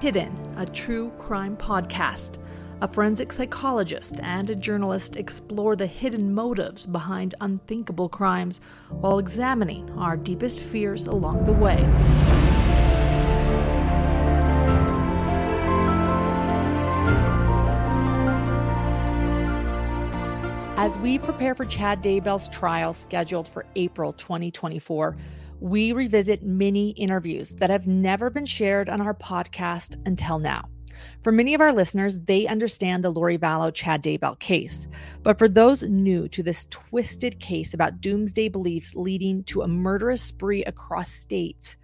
Hidden, a true crime podcast. A forensic psychologist and a journalist explore the hidden motives behind unthinkable crimes while examining our deepest fears along the way. As we prepare for Chad Daybell's trial scheduled for April 2024, we revisit many interviews that have never been shared on our podcast until now. For many of our listeners, they understand the Lori Vallow Chad Daybell case. But for those new to this twisted case about doomsday beliefs leading to a murderous spree across states,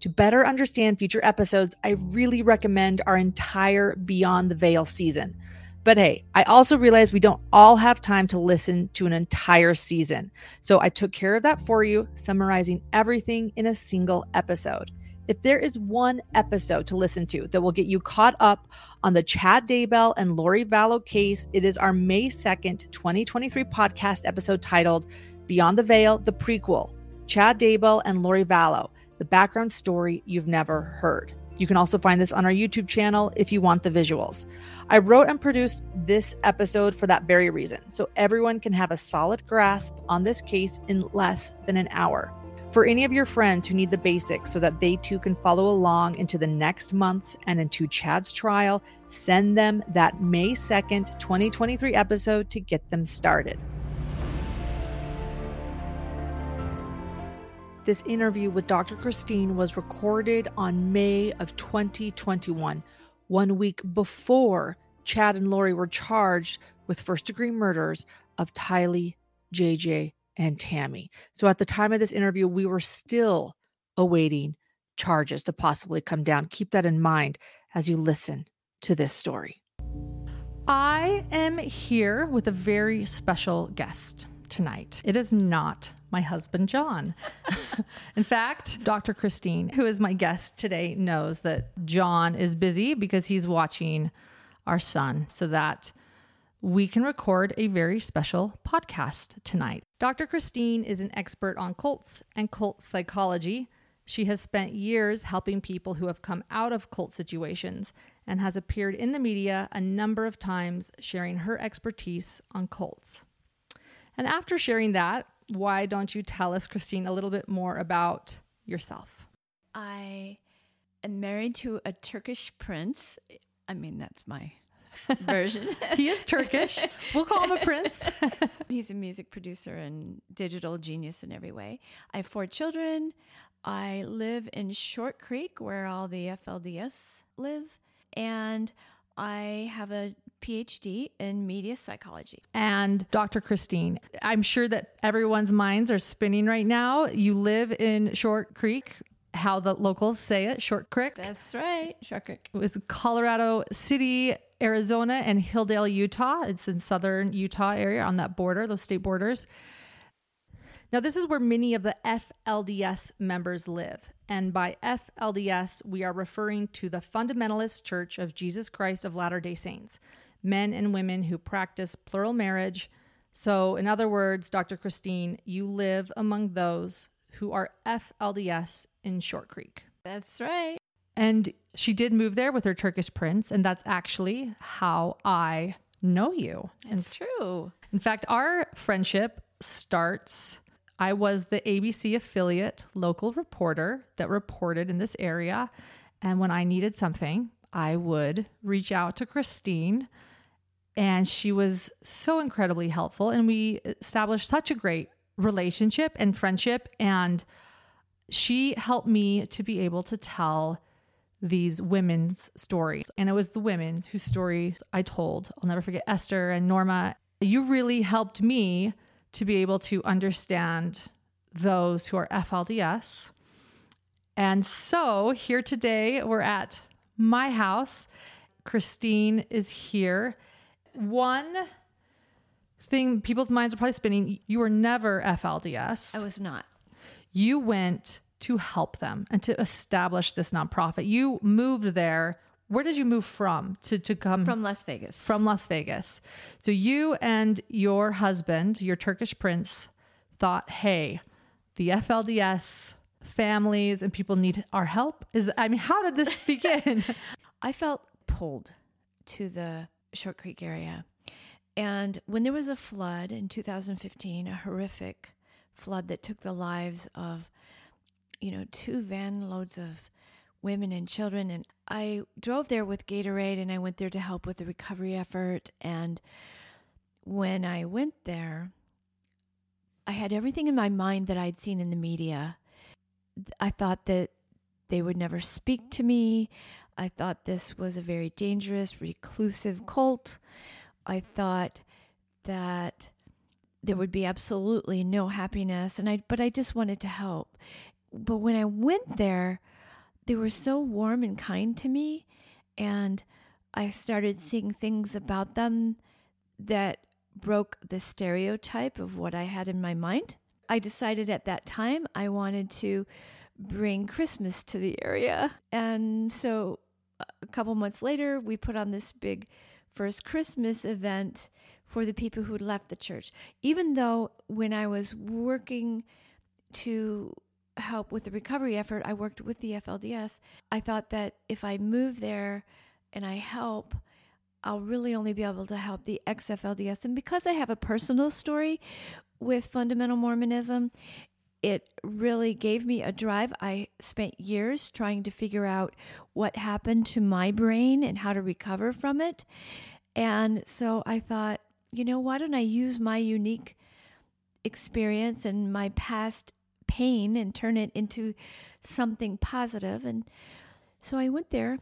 to better understand future episodes, I really recommend our entire Beyond the Veil season. But hey, I also realize we don't all have time to listen to an entire season. So I took care of that for you, summarizing everything in a single episode. If there is one episode to listen to that will get you caught up on the Chad Daybell and Lori Vallow case, it is our May 2nd, 2023 podcast episode titled Beyond the Veil, the prequel Chad Daybell and Lori Vallow, the background story you've never heard. You can also find this on our YouTube channel if you want the visuals. I wrote and produced this episode for that very reason, so everyone can have a solid grasp on this case in less than an hour. For any of your friends who need the basics so that they too can follow along into the next months and into Chad's trial, send them that May 2nd, 2023 episode to get them started. This interview with Dr. Christine was recorded on May of 2021, one week before Chad and Lori were charged with first degree murders of Tylee, JJ, and Tammy. So at the time of this interview, we were still awaiting charges to possibly come down. Keep that in mind as you listen to this story. I am here with a very special guest tonight. It is not my husband, John. In fact, Dr. Christine, who is my guest today, knows that John is busy because he's watching our son so that we can record a very special podcast tonight. Dr. Christine is an expert on cults and cult psychology. She has spent years helping people who have come out of cult situations and has appeared in the media a number of times sharing her expertise on cults. And after sharing that, why don't you tell us, Christine, a little bit more about yourself? I am married to a Turkish prince. I mean, that's my version. he is Turkish. We'll call him a prince. He's a music producer and digital genius in every way. I have four children. I live in Short Creek, where all the FLDS live. And I have a PhD in media psychology. And Dr. Christine, I'm sure that everyone's minds are spinning right now. You live in Short Creek, how the locals say it, Short Creek. That's right, Short Creek. It was Colorado City, Arizona, and Hildale, Utah. It's in southern Utah area on that border, those state borders. Now, this is where many of the FLDS members live. And by FLDS, we are referring to the Fundamentalist Church of Jesus Christ of Latter day Saints, men and women who practice plural marriage. So, in other words, Dr. Christine, you live among those who are FLDS in Short Creek. That's right. And she did move there with her Turkish prince, and that's actually how I know you. It's true. In fact, our friendship starts I was the ABC affiliate local reporter that reported in this area. And when I needed something, I would reach out to Christine. And she was so incredibly helpful. And we established such a great relationship and friendship. And she helped me to be able to tell these women's stories. And it was the women whose stories I told. I'll never forget Esther and Norma. You really helped me to be able to understand those who are FLDS. And so here today, we're at my house. Christine is here. One thing people's minds are probably spinning you were never FLDS. I was not. You went to help them and to establish this nonprofit. You moved there where did you move from to, to come from Las Vegas? From Las Vegas. So you and your husband, your Turkish prince, thought, hey, the FLDS families and people need our help. Is I mean, how did this begin? I felt pulled to the Short Creek area. And when there was a flood in 2015, a horrific flood that took the lives of, you know, two van loads of women and children. And I drove there with Gatorade and I went there to help with the recovery effort. And when I went there, I had everything in my mind that I'd seen in the media. I thought that they would never speak to me. I thought this was a very dangerous, reclusive cult. I thought that there would be absolutely no happiness and I but I just wanted to help. But when I went there, they were so warm and kind to me and I started seeing things about them that broke the stereotype of what I had in my mind. I decided at that time I wanted to bring Christmas to the area. And so a couple months later, we put on this big first Christmas event for the people who had left the church. Even though when I was working to help with the recovery effort, I worked with the FLDS, I thought that if I move there and I help, I'll really only be able to help the XFLDS. And because I have a personal story with fundamental Mormonism, it really gave me a drive. I spent years trying to figure out what happened to my brain and how to recover from it. And so I thought, you know, why don't I use my unique experience and my past pain and turn it into something positive? And so I went there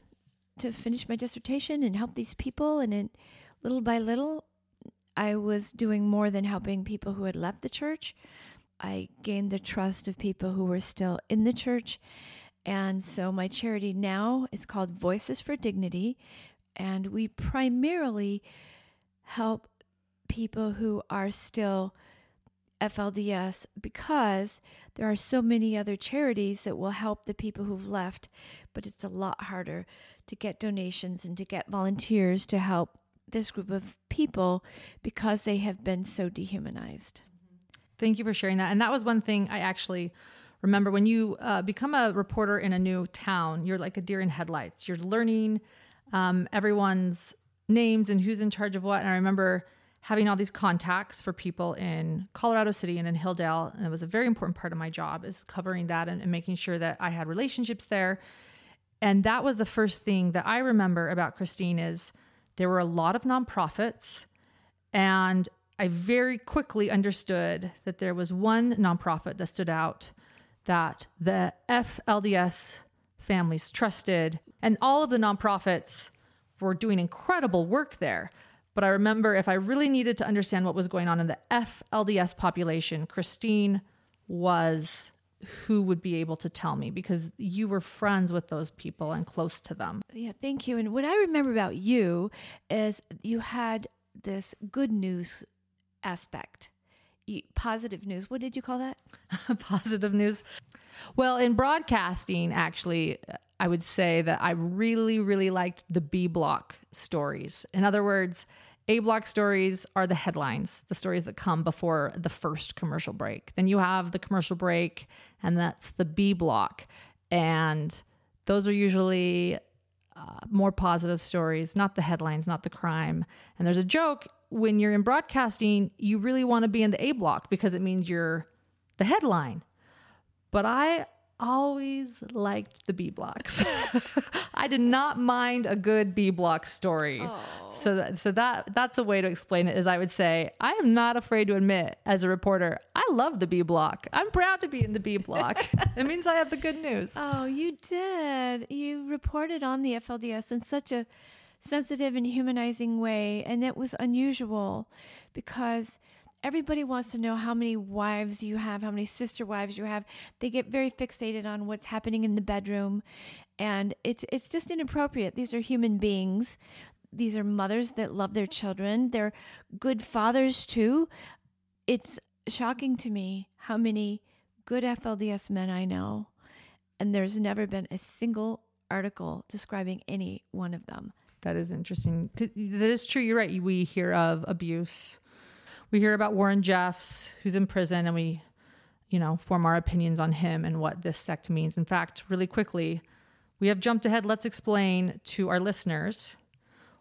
to finish my dissertation and help these people. And then little by little, I was doing more than helping people who had left the church. I gained the trust of people who were still in the church. And so my charity now is called Voices for Dignity. And we primarily help people who are still FLDS because there are so many other charities that will help the people who've left, but it's a lot harder to get donations and to get volunteers to help this group of people because they have been so dehumanized. Thank you for sharing that. And that was one thing I actually remember when you uh, become a reporter in a new town, you're like a deer in headlights. You're learning um, everyone's names and who's in charge of what. And I remember having all these contacts for people in Colorado City and in Hildale. And it was a very important part of my job is covering that and, and making sure that I had relationships there. And that was the first thing that I remember about Christine is there were a lot of nonprofits and I very quickly understood that there was one nonprofit that stood out that the FLDS families trusted, and all of the nonprofits were doing incredible work there. But I remember if I really needed to understand what was going on in the FLDS population, Christine was who would be able to tell me because you were friends with those people and close to them. Yeah, thank you. And what I remember about you is you had this good news aspect. Positive news. What did you call that? Positive news. Well, in broadcasting, actually, I would say that I really, really liked the B block stories. In other words, A block stories are the headlines, the stories that come before the first commercial break. Then you have the commercial break, and that's the B block. And those are usually uh, more positive stories, not the headlines, not the crime. And there's a joke when you're in broadcasting, you really want to be in the A block because it means you're the headline. But I always liked the B blocks. I did not mind a good B block story. Oh. So that, so that that's a way to explain it is I would say I am not afraid to admit as a reporter I love the B block. I'm proud to be in the B block. it means I have the good news. Oh, you did. You reported on the FLDS in such a sensitive and humanizing way. And it was unusual because everybody wants to know how many wives you have, how many sister wives you have. They get very fixated on what's happening in the bedroom. And it's it's just inappropriate. These are human beings. These are mothers that love their children. They're good fathers too. It's shocking to me how many good FLDS men I know. And there's never been a single article describing any one of them. That is interesting. That is true. You're right. We hear of abuse. We hear about Warren Jeffs, who's in prison, and we, you know, form our opinions on him and what this sect means. In fact, really quickly, we have jumped ahead. Let's explain to our listeners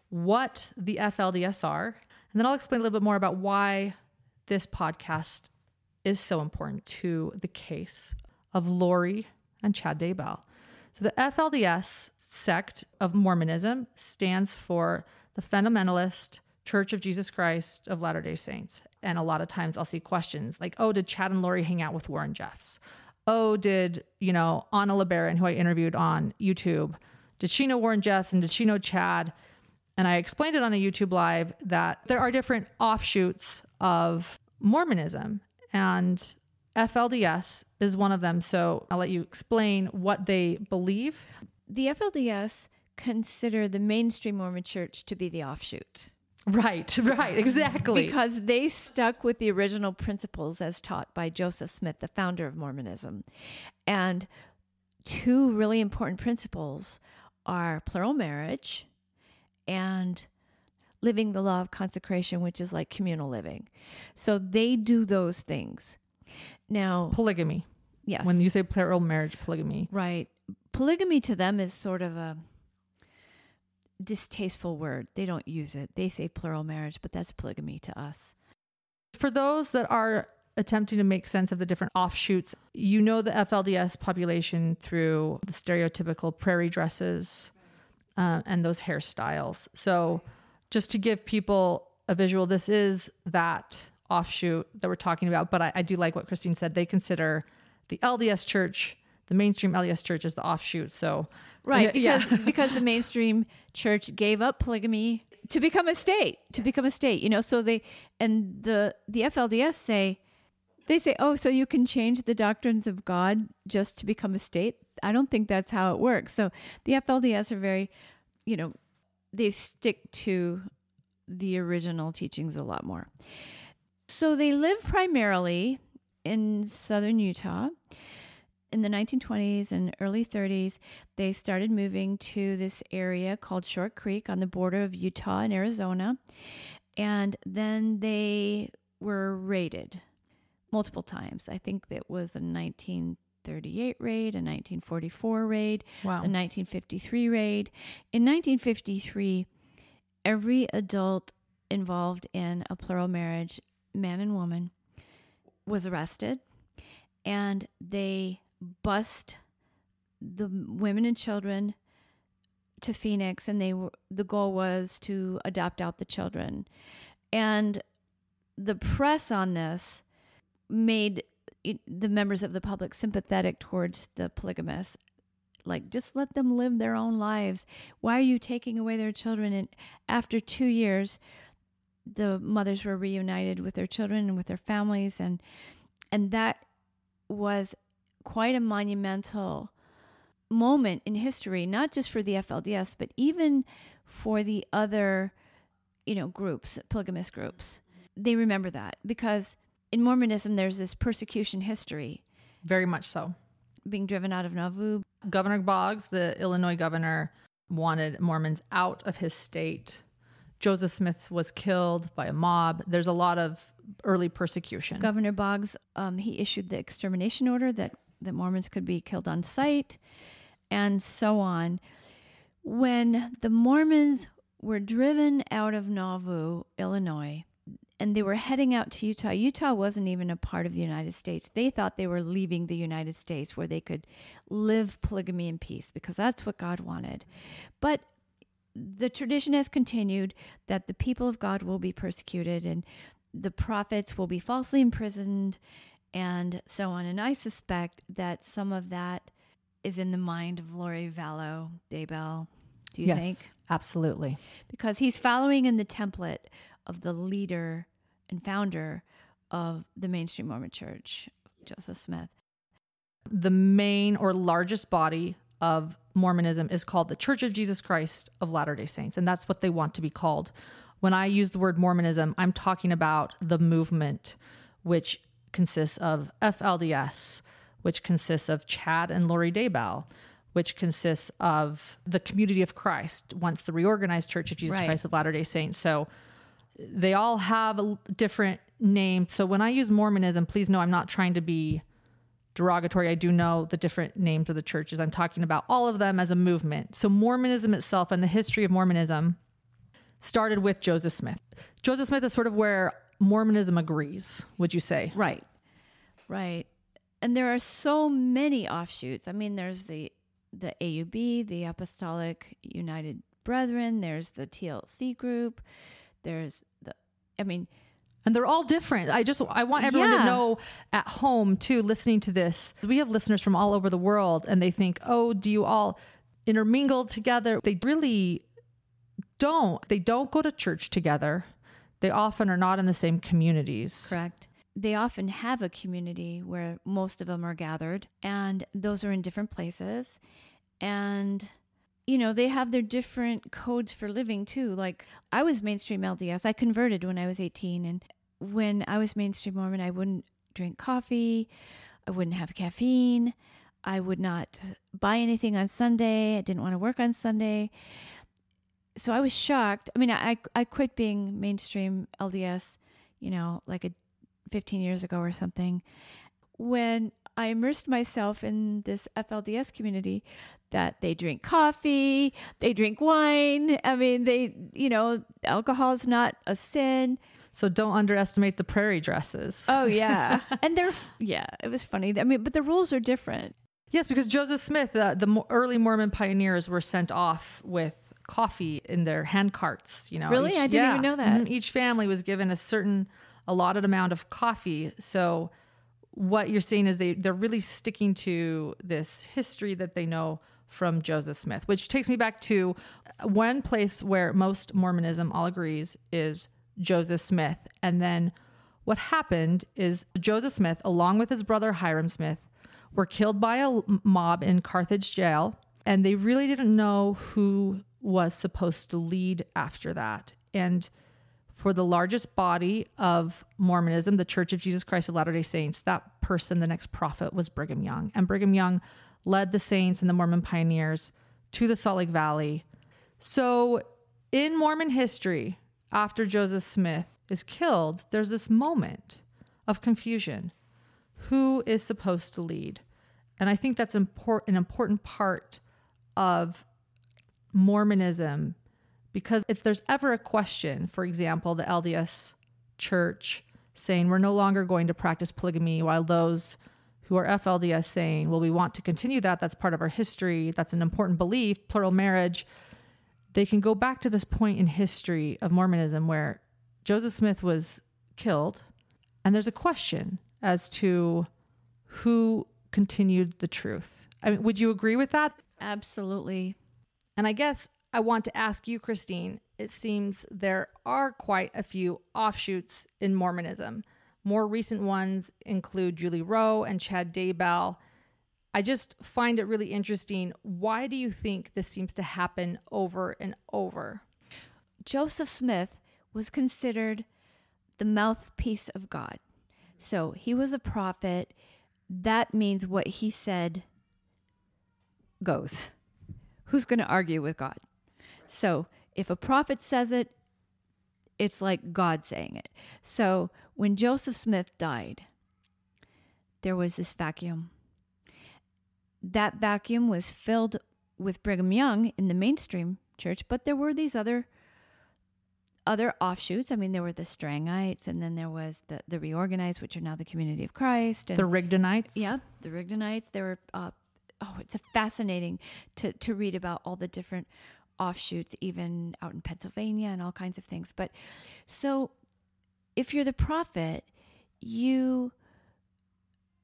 what the FLDS are. And then I'll explain a little bit more about why this podcast is so important to the case of Lori and Chad Daybell. So, the FLDS sect of Mormonism stands for the Fundamentalist Church of Jesus Christ of Latter day Saints. And a lot of times I'll see questions like, oh, did Chad and Lori hang out with Warren Jeffs? Oh, did, you know, Anna LeBaron, who I interviewed on YouTube, did she know Warren Jeffs and did she know Chad? And I explained it on a YouTube live that there are different offshoots of Mormonism. And FLDS is one of them. So I'll let you explain what they believe. The FLDS consider the mainstream Mormon church to be the offshoot. Right, right, exactly. Because they stuck with the original principles as taught by Joseph Smith, the founder of Mormonism. And two really important principles are plural marriage and living the law of consecration, which is like communal living. So they do those things. Now, polygamy. Yes. When you say plural marriage, polygamy. Right. Polygamy to them is sort of a distasteful word. They don't use it. They say plural marriage, but that's polygamy to us. For those that are attempting to make sense of the different offshoots, you know the FLDS population through the stereotypical prairie dresses uh, and those hairstyles. So, just to give people a visual, this is that offshoot that we're talking about. But I, I do like what Christine said. They consider the LDS church, the mainstream LDS church, is the offshoot. So, right, uh, because yeah. because the mainstream church gave up polygamy to become a state, to yes. become a state. You know, so they and the the FLDS say they say, oh, so you can change the doctrines of God just to become a state. I don't think that's how it works. So the FLDS are very, you know, they stick to the original teachings a lot more. So they live primarily in southern Utah. In the 1920s and early 30s, they started moving to this area called Short Creek on the border of Utah and Arizona. And then they were raided multiple times. I think it was a 1938 raid, a 1944 raid, wow. a 1953 raid. In 1953, every adult involved in a plural marriage man and woman, was arrested, and they bust the women and children to Phoenix, and they were the goal was to adopt out the children, and the press on this made the members of the public sympathetic towards the polygamists like just let them live their own lives. Why are you taking away their children? And after 2 years the mothers were reunited with their children and with their families. And and that was quite a monumental moment in history not just for the FLDS but even for the other you know groups polygamous groups. They remember that because in Mormonism there's this persecution history. Very much so. Being driven out of Nauvoo. Governor Boggs the Illinois governor wanted Mormons out of his state Joseph Smith was killed by a mob. There's a lot of early persecution. Governor Boggs, um, he issued the extermination order that, that Mormons could be killed on sight, and so on. When the Mormons were driven out of Nauvoo, Illinois, and they were heading out to Utah. Utah wasn't even a part of the United States. They thought they were leaving the United States where they could live polygamy in peace because that's what God wanted. But the tradition has continued that the people of God will be persecuted and the prophets will be falsely imprisoned and so on. And I suspect that some of that is in the mind of Lori Vallow Daybell. Do you yes, think? Absolutely. Because he's following in the template of the leader and founder of the mainstream Mormon church, Joseph Smith. The main or largest body of Mormonism is called the Church of Jesus Christ of Latter day Saints, and that's what they want to be called. When I use the word Mormonism, I'm talking about the movement, which consists of FLDS, which consists of Chad and Lori Daybell, which consists of the Community of Christ, once the reorganized Church of Jesus right. Christ of Latter day Saints. So they all have a different name. So when I use Mormonism, please know I'm not trying to be derogatory. I do know the different names of the churches. I'm talking about all of them as a movement. So, Mormonism itself and the history of Mormonism started with Joseph Smith. Joseph Smith is sort of where Mormonism agrees, would you say? Right. Right. And there are so many offshoots. I mean, there's the the AUB, the Apostolic United Brethren, there's the TLC group, there's the I mean, and they're all different. I just I want everyone Yeah. to know at home too listening to this. We have listeners from all over the world and they think, "Oh, do you all intermingle together?" They really don't. They don't go to church together. They often are not in the same communities. Correct. They often have a community where most of them are gathered, and those are in different places. And, you know, they have their different codes for living too. Like, I was mainstream LDS. I converted when I was 18. And when I was mainstream Mormon, I wouldn't drink coffee, I wouldn't have caffeine, I would not buy anything on Sunday, I didn't want to work on Sunday. So I was shocked. I mean, I, I quit being mainstream LDS, you know, like a 15 years ago or something, when I immersed myself in this FLDS community that they drink coffee, they drink wine. I mean, they, you know, alcohol is not a sin. So don't underestimate the prairie dresses. Oh, yeah. and they're, yeah, it was funny. I mean, but the rules are different. Yes, because Joseph Smith, uh, the early Mormon pioneers, were sent off with coffee in their hand carts. You know, Really? I didn't even know that. Mhm. Each family was given a certain allotted amount of coffee. So, what you're seeing is they they're really sticking to this history that they know from Joseph Smith, which takes me back to one place where most Mormonism all agrees is Joseph Smith, and then what happened is Joseph Smith, along with his brother Hyrum Smith, were killed by a mob in Carthage jail, and they really didn't know who was supposed to lead after that. And for the largest body of Mormonism, the Church of Jesus Christ of Latter day Saints, that person, the next prophet, was Brigham Young. And Brigham Young led the saints and the Mormon pioneers to the Salt Lake Valley. So, in Mormon history, after Joseph Smith is killed, there's this moment of confusion. Who is supposed to lead? And I think that's import- an important part of Mormonism because if there's ever a question, for example, the LDS church saying we're no longer going to practice polygamy, while those who are FLDS saying, well, we want to continue that, that's part of our history, that's an important belief, plural marriage, they can go back to this point in history of Mormonism where Joseph Smith was killed, and there's a question as to who continued the truth. I mean, would you agree with that? Absolutely. And I guess I want to ask you, Christine. It seems there are quite a few offshoots in Mormonism. More recent ones include Julie Rowe and Chad Daybell. I just find it really interesting. Why do you think this seems to happen over and over? Joseph Smith was considered the mouthpiece of God. So he was a prophet. That means what he said goes. Who's going to argue with God? So if a prophet says it, it's like God saying it. So when Joseph Smith died, there was this vacuum. That vacuum was filled with Brigham Young in the mainstream church, but there were these other other offshoots. I mean, there were the Strangites, and then there was the the Reorganized, which are now the Community of Christ. And The Rigdonites? yeah, the Rigdonites. They were. Uh, oh, it's a fascinating to to read about all the different offshoots, even out in Pennsylvania and all kinds of things. But so, if you're the prophet, you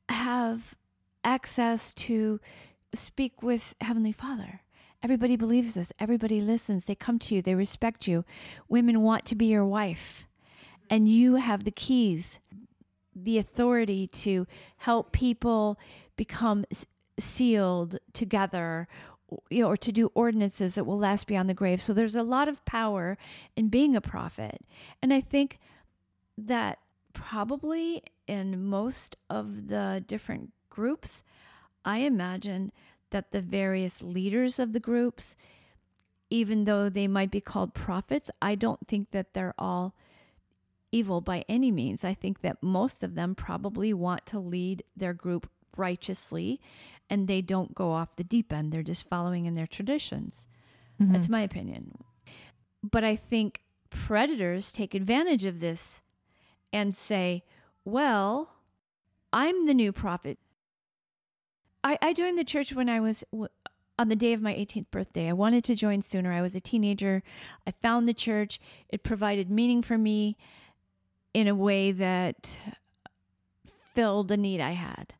have access to speak with Heavenly Father. Everybody believes this. Everybody listens. They come to you. They respect you. Women want to be your wife, and you have the keys, the authority to help people become sealed together you know, or to do ordinances that will last beyond the grave. So there's a lot of power in being a prophet. And I think that probably in most of the different groups, I imagine that the various leaders of the groups, even though they might be called prophets, I don't think that they're all evil by any means. I think that most of them probably want to lead their group righteously and they don't go off the deep end. They're just following in their traditions. Mm-hmm. That's my opinion. But I think predators take advantage of this and say, well, I'm the new prophet. I, I joined the church when I was on the day of my 18th birthday. I wanted to join sooner. I was a teenager. I found the church. It provided meaning for me in a way that filled a need I had.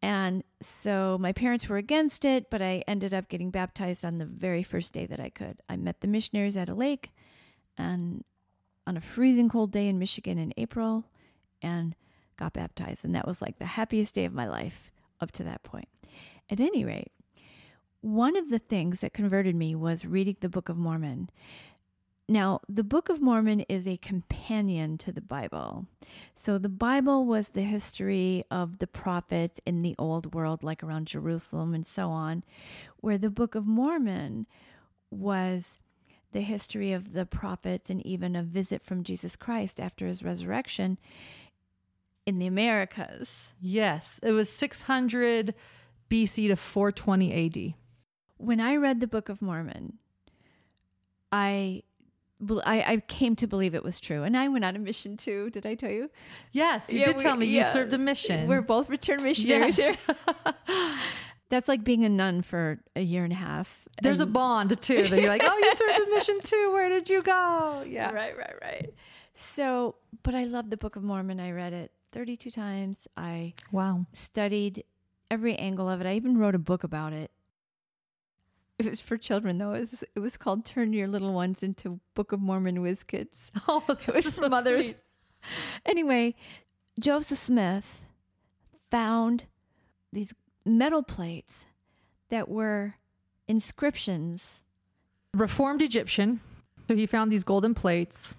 And so my parents were against it, but I ended up getting baptized on the very first day that I could. I met the missionaries at a lake and on a freezing cold day in Michigan in April and got baptized. And that was like the happiest day of my life up to that point. At any rate, one of the things that converted me was reading the Book of Mormon. Now, the Book of Mormon is a companion to the Bible. So, the Bible was the history of the prophets in the old world, like around Jerusalem and so on, where the Book of Mormon was the history of the prophets and even a visit from Jesus Christ after his resurrection in the Americas. Yes, it was 600 BC to 420 AD. When I read the Book of Mormon, I I, I, came to believe it was true. And I went on a mission too. Did I tell you? Yes, you yeah, did we, tell me yeah. you served a mission. We're both returned missionaries yes. That's like being a nun for a year and a half. There's and, a bond too. That you're like, oh, you served a mission too. Where did you go? Yeah. Right, right, right. So, but I love the Book of Mormon. I read it 32 times. I wow studied every angle of it. I even wrote a book about it. It was for children though. It was it was called "Turn Your Little Ones into Book of Mormon Whiz Kids." Oh, it was so mothers. Sweet. Anyway, Joseph Smith found these metal plates that were inscriptions. Reformed Egyptian. So he found these golden plates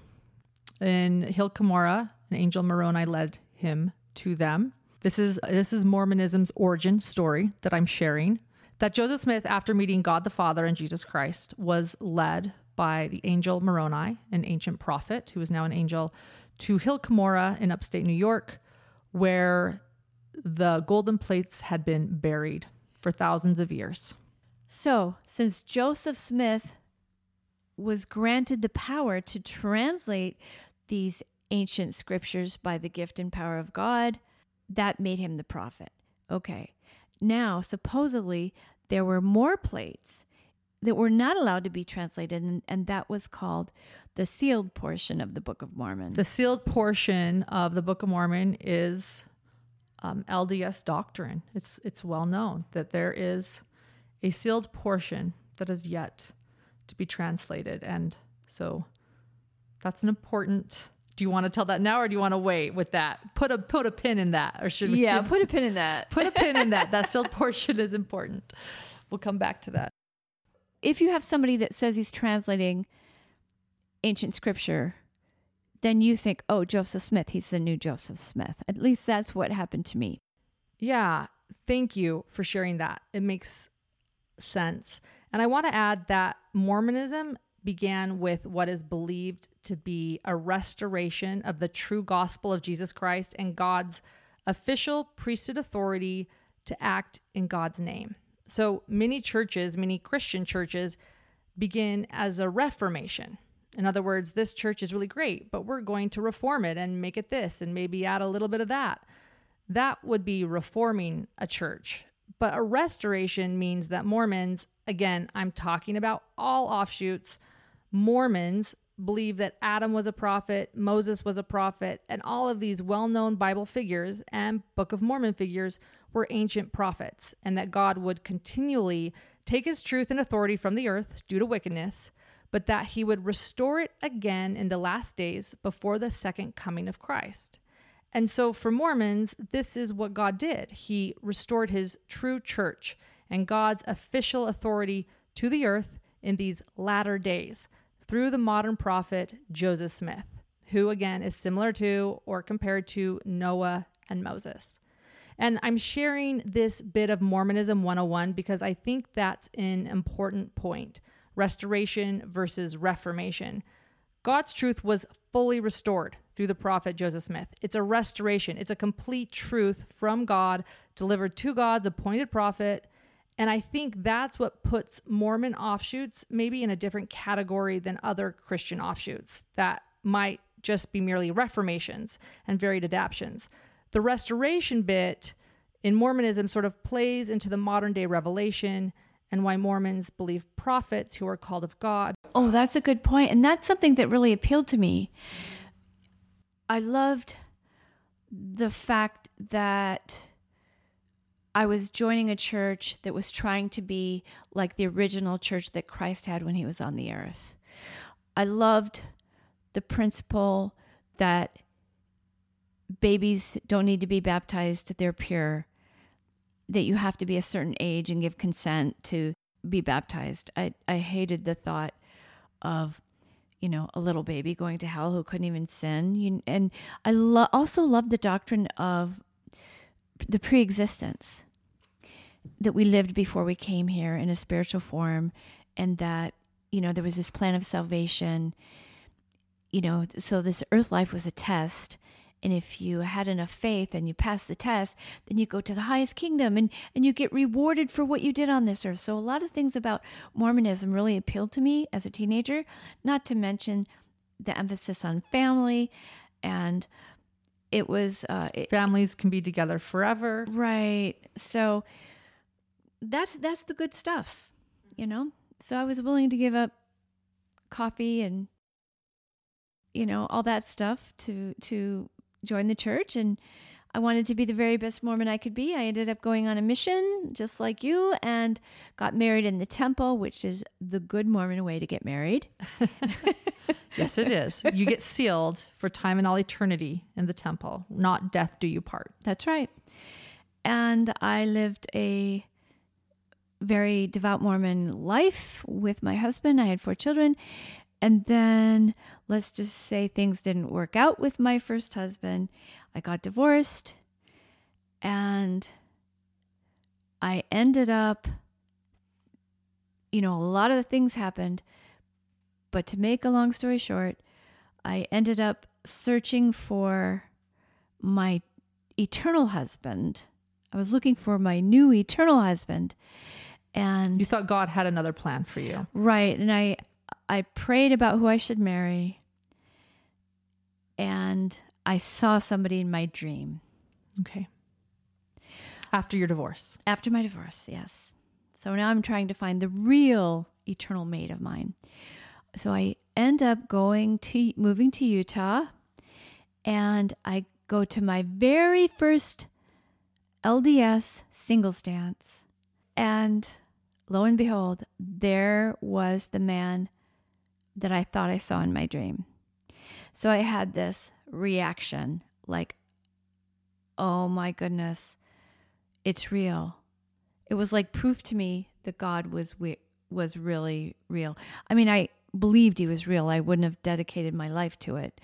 in Hill Cumorah. An angel Moroni led him to them. This is this is Mormonism's origin story that I'm sharing. That Joseph Smith, after meeting God the Father and Jesus Christ, was led by the angel Moroni, an ancient prophet who is now an angel, to Hill Cumorah in upstate New York, where the golden plates had been buried for thousands of years. So, since Joseph Smith was granted the power to translate these ancient scriptures by the gift and power of God, that made him the prophet. Okay. Now, supposedly, there were more plates that were not allowed to be translated, and, and, that was called the sealed portion of the Book of Mormon. The sealed portion of the Book of Mormon is um, LDS doctrine. It's it's well known that there is a sealed portion that is yet to be translated, and so that's an important. Do you want to tell that now, or do you want to wait with that? Put a put a pin in that, or should we? Yeah, put a pin in that. put a pin in that. That sealed portion is important. We'll come back to that. If you have somebody that says he's translating ancient scripture then you think, oh, Joseph Smith, he's the new Joseph Smith. At least that's what happened to me. Yeah. Thank you for sharing that. It makes sense. And I want to add that Mormonism began with what is believed to be a restoration of the true gospel of Jesus Christ and God's official priesthood authority to act in God's name. So many churches, many Christian churches, begin as a reformation in other words, this church is really great, but we're going to reform it and make it this and maybe add a little bit of that. That would be reforming a church. But a restoration means that Mormons, again, I'm talking about all offshoots, Mormons believe that Adam was a prophet, Moses was a prophet, and all of these well known Bible figures and Book of Mormon figures were ancient prophets, and that God would continually take his truth and authority from the earth due to wickedness but that he would restore it again in the last days before the second coming of Christ. And so for Mormons, this is what God did. He restored his true church and God's official authority to the earth in these latter days through the modern prophet Joseph Smith, who again is similar to or compared to Noah and Moses. And I'm sharing this bit of Mormonism 101 because I think that's an important point restoration versus reformation. God's truth was fully restored through the prophet Joseph Smith. It's a restoration, it's a complete truth from God delivered to God's appointed prophet. And I think that's what puts Mormon offshoots maybe in a different category than other Christian offshoots that might just be merely reformations and varied adaptations. The restoration bit in Mormonism sort of plays into the modern day revelation and why Mormons believe prophets who are called of God. Oh, that's a good point. And that's something that really appealed to me. I loved the fact that I was joining a church that was trying to be like the original church that Christ had when he was on the earth. I loved the principle that babies don't need to be baptized, they're pure that you have to be a certain age and give consent to be baptized. I, I hated the thought of, you know, a little baby going to hell who couldn't even sin. You, and I lo- also love the doctrine of the pre-existence that we lived before we came here in a spiritual form and that, you know, there was this plan of salvation. You know, so this earth life was a test and if you had enough faith and you passed the test, then you go to the highest kingdom and, and you get rewarded for what you did on this earth. So, a lot of things about Mormonism really appealed to me as a teenager, not to mention the emphasis on family. And it was. Uh, it, Families can be together forever. Right. So, that's that's the good stuff, you know? So, I was willing to give up coffee and you know all that stuff to to join the church and I wanted to be the very best Mormon I could be. I ended up going on a mission just like you and got married in the temple, which is the good Mormon way to get married. yes, it is. You get sealed for time and all eternity in the temple, not death do you part. That's right. And I lived a very devout Mormon life with my husband. I had four children. And then let's just say things didn't work out with my first husband. I got divorced and I ended up, you know, a lot of the things happened. But to make a long story short, I ended up searching for my eternal husband. I was looking for my new eternal husband. And you thought God had another plan for you. Right. And I I prayed about who I should marry, and I saw somebody in my dream. Okay. After your divorce. After my divorce, yes. So now I'm trying to find the real eternal mate of mine. So I end up going to moving to Utah and I go to my very first LDS singles dance. And lo and behold, there was the man that I thought I saw in my dream. So I had this reaction like, oh my goodness, it's real. It was like proof to me that God was was really real. I mean, I believed he was real. I wouldn't have dedicated my life to it,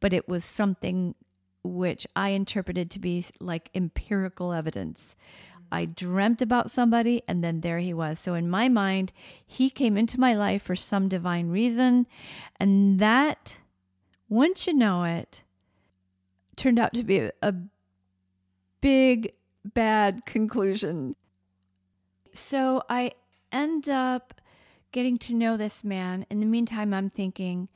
but it was something which I interpreted to be like empirical evidence I dreamt about somebody and then there he was. So in my mind, he came into my life for some divine reason. And that, once you know it, turned out to be a, a big, bad conclusion. So I end up getting to know this man. In the meantime, I'm thinking,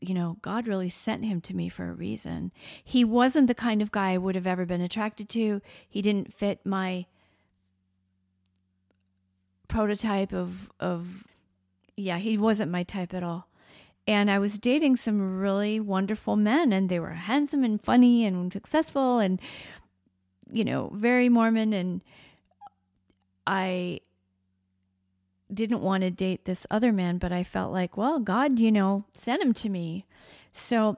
you know, God really sent him to me for a reason. He wasn't the kind of guy I would have ever been attracted to. He didn't fit my prototype of of yeah, he wasn't my type at all. And I was dating some really wonderful men and they were handsome and funny and successful and you know, very Mormon and I didn't want to date this other man, but I felt like, well, God, you know, sent him to me. So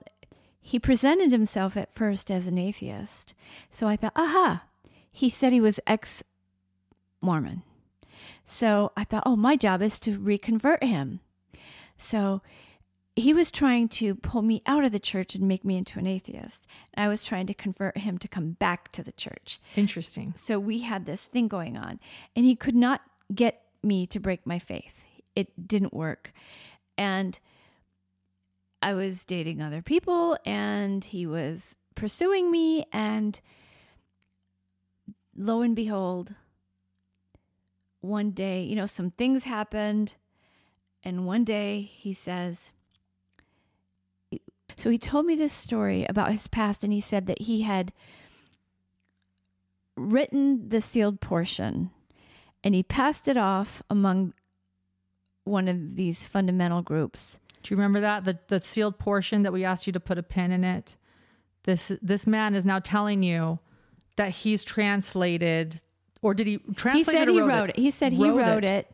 he presented himself at first as an atheist. So I thought, aha, he said he was ex Mormon. So I thought, oh, my job is to reconvert him. So he was trying to pull me out of the church and make me into an atheist. And I was trying to convert him to come back to the church. Interesting. So we had this thing going on, and he could not get me to break my faith. It didn't work. And I was dating other people and he was pursuing me. And lo and behold, one day, you know, some things happened. And one day he says, so he told me this story about his past, and he said that he had written the sealed portion and he passed it off among one of these fundamental groups. Do you remember that the the sealed portion that we asked you to put a pin in it? This this man is now telling you that he's translated, or did he translate? He said it he wrote, wrote it. He said he wrote it.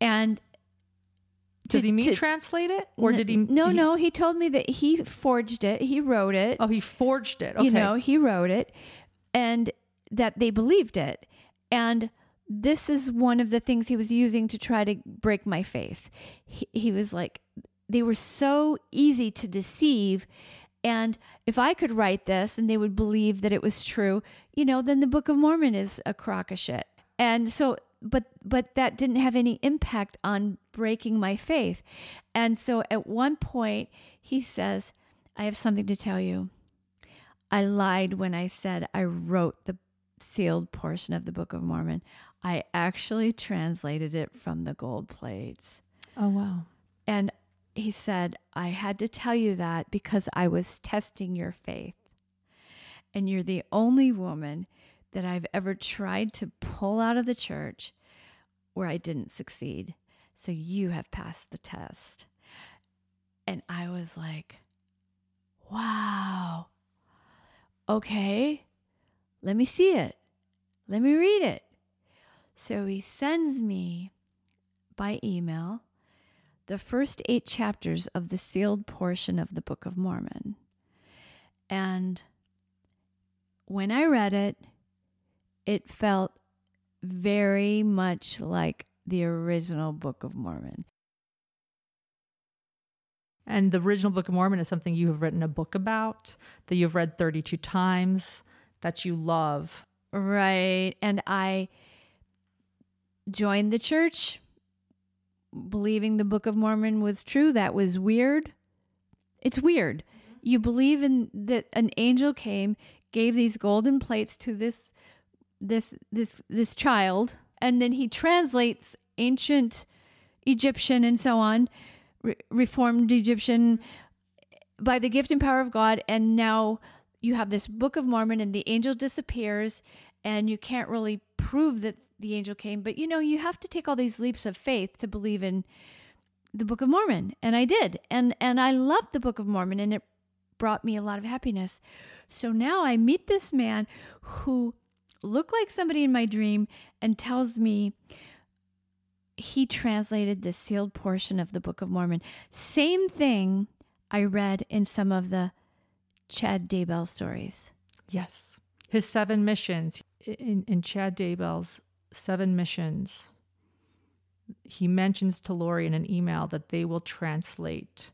and does to- he mean to- translate it, or did he? No, he- no. He told me that he forged it. He wrote it. Oh, he forged it. Okay. You know, he wrote it, and that they believed it. And this is one of the things he was using to try to break my faith. He, he was like, they were so easy to deceive. And if I could write this and they would believe that it was true, you know, then the Book of Mormon is a crock of shit. And so, but but that didn't have any impact on breaking my faith. And so at one point he says, I have something to tell you. I lied when I said I wrote the sealed portion of the Book of Mormon. I actually translated it from the gold plates. Oh wow. And he said, I had to tell you that because I was testing your faith. And you're the only woman that I've ever tried to pull out of the church where I didn't succeed. So you have passed the test. And I was like, wow. Okay, let me see it. Let me read it. So he sends me by email the first eight chapters of the sealed portion of the Book of Mormon. And when I read it, it felt very much like the original Book of Mormon. And the original Book of Mormon is something you have written a book about that you've read 32 times that you love. Right. And I joined the church believing the Book of Mormon was true. That was weird. It's weird. You believe in that an angel came, gave these golden plates to this this this this child, and then he translates ancient Egyptian and so on, re- reformed Egyptian by the gift and power of God, and now you have this Book of Mormon, and the angel disappears, and you can't really prove that the angel came, but you know, you have to take all these leaps of faith to believe in the Book of Mormon, and I did, and and I loved the Book of Mormon, and it brought me a lot of happiness. So now I meet this man who looked like somebody in my dream and tells me he translated the sealed portion of the Book of Mormon. Same thing I read in some of the Chad Daybell stories. Yes. His seven missions in, in Chad Daybell's seven missions. He mentions to Lori in an email that they will translate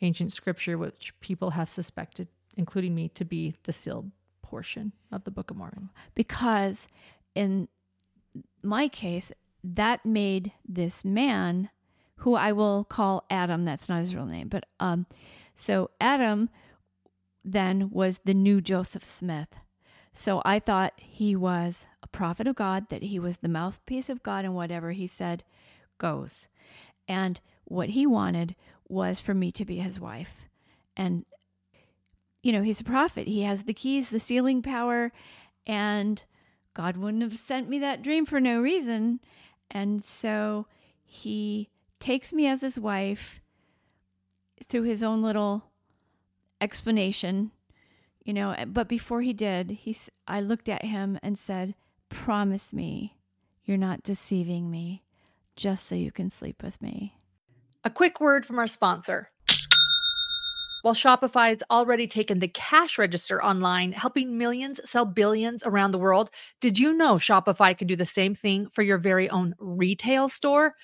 ancient scripture, which people have suspected, including me, to be the sealed portion of the Book of Mormon. because in my case that made this man who I will call Adam that's not his real name but um so Adam then was the new Joseph Smith so I thought he was a prophet of God that he was the mouthpiece of God and whatever he said goes and what he wanted was for me to be his wife and you know, he's a prophet. He has the keys, the sealing power, and God wouldn't have sent me that dream for no reason. And so he takes me as his wife through his own little explanation, you know, eh, but before he did, he i looked at him and said, "Promise me you're not deceiving me just so you can sleep with me." A quick word from our sponsor. While Shopify has already taken the cash register online, helping millions sell billions around the world, did you know Shopify can do the same thing for your very own retail store?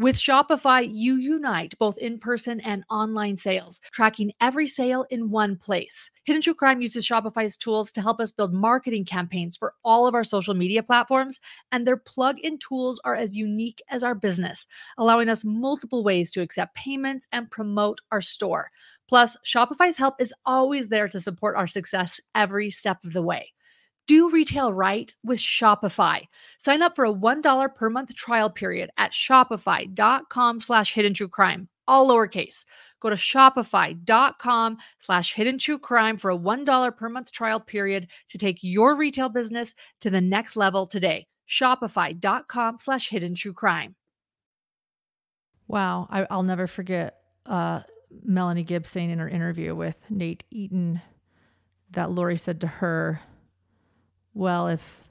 With Shopify, you unite both in person and online sales, tracking every sale in one place. Hidden True Crime uses Shopify's tools to help us build marketing campaigns for all of our social media platforms, and their plug in tools are as unique as our business, allowing us multiple ways to accept payments and promote our store. Plus, Shopify's help is always there to support our success every step of the way. Do retail right with Shopify. Sign up for a $1 per month trial period at shopify.com slash hidden true crime, all lowercase. Go to shopify.com slash hidden true crime for a $1 per month trial period to take your retail business to the next level today. Shopify.com slash hidden true crime. Wow. I, will never forget uh, Melanie Gibbs saying in her interview with Nate Eaton that Lori said to her, well, if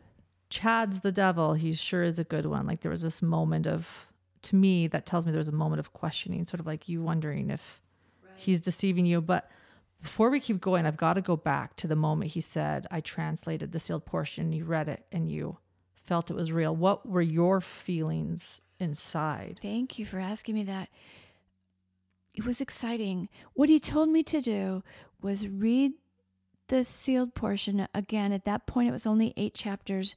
Chad's the devil, he sure is a good one. Like there was this moment of, to me, that tells me there was a moment of questioning, sort of like you wondering if right. he's deceiving you. But before we keep going, I've got to go back to the moment he said, I translated the sealed portion, you read it, and you felt it was real. What were your feelings inside? Thank you for asking me that. It was exciting. What he told me to do was read the sealed portion again at that point it was only eight chapters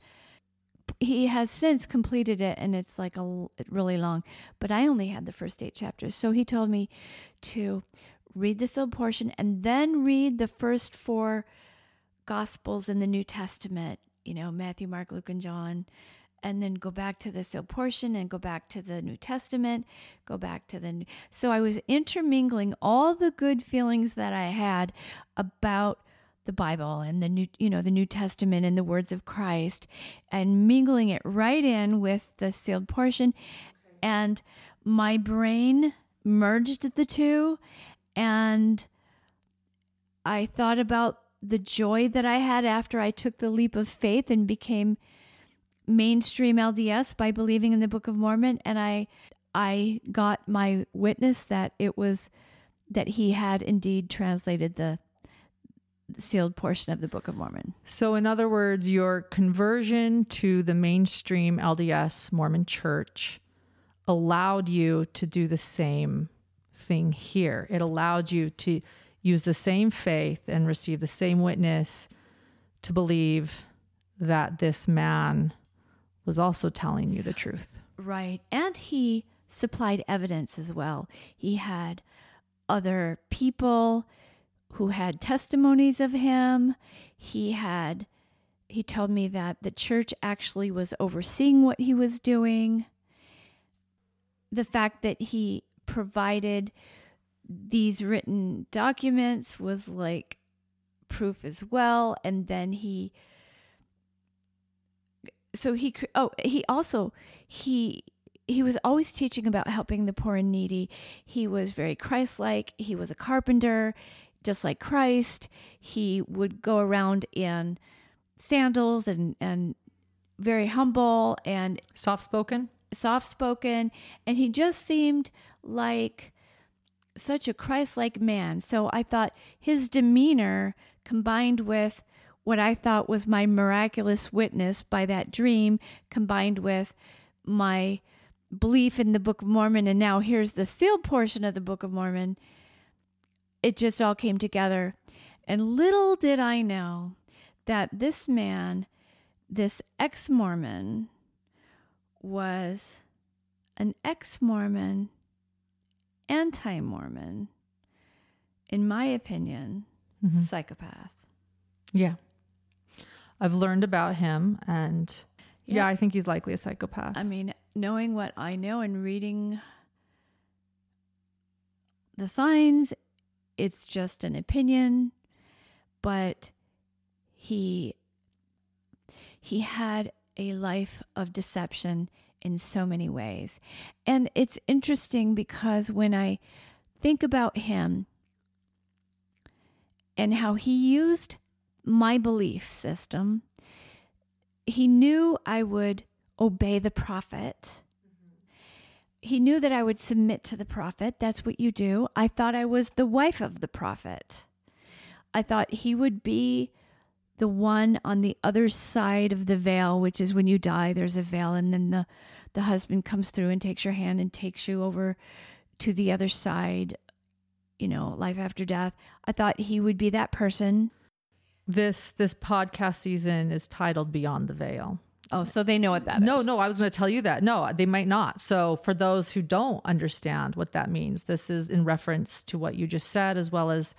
he has since completed it and it's like a really long but i only had the first eight chapters so he told me to read the sealed portion and then read the first four gospels in the new testament you know matthew mark luke and john and then go back to the sealed portion and go back to the New Testament, go back to the. New, so I was intermingling all the good feelings that I had about the Bible and the new, you know, the New Testament and the words of Christ and mingling it right in with the sealed portion. And my brain merged the two and I thought about the joy that I had after I took the leap of faith and became mainstream LDS by believing in the Book of Mormon and I I got my witness that it was that he had indeed translated the sealed portion of the Book of Mormon. So, in other words, your conversion to the mainstream LDS Mormon church allowed you to do the same thing here. It allowed you to use the same faith and receive the same witness to believe that this man was also telling you the truth. Right. And he supplied evidence as well. He had other people who had testimonies of him. He had he told me that the church actually was overseeing what he was doing. The fact that he provided these written documents was like proof as well and then he so he oh he also he he was always teaching about helping the poor and needy he was very christ-like he was a carpenter just like Christ. He would go around in sandals and, and very humble and soft spoken. Soft spoken. And he just seemed like such a Christ like man. So I thought his demeanor combined with what I thought was my miraculous witness by that dream, combined with my belief in the Book of Mormon, and now here's the sealed portion of the Book of Mormon it just all came together. And little did I know that this man, this ex Mormon, was an ex Mormon, anti Mormon, in my opinion, mm-hmm. psychopath. Yeah. I've learned about him and yeah. yeah, I think he's likely a psychopath. I mean, knowing what I know and reading the signs it's just an opinion, but he he had a life of deception in so many ways. And it's interesting because when I think about him and how he used my belief system, he knew I would obey the prophet he knew that I would submit to the prophet. That's what you do. I thought I was the wife of the prophet. I thought he would be the one on the other side of the veil, which is when you die, there's a veil, and then the the husband comes through and takes your hand and takes you over to the other side, you know, life after death. I thought he would be that person. This this podcast season is titled Beyond the Veil. Oh, so they know what that no, is. no, I was going to tell you that. No, they might not. So, for those who don't understand what that means, this is in reference to what you just said, as well as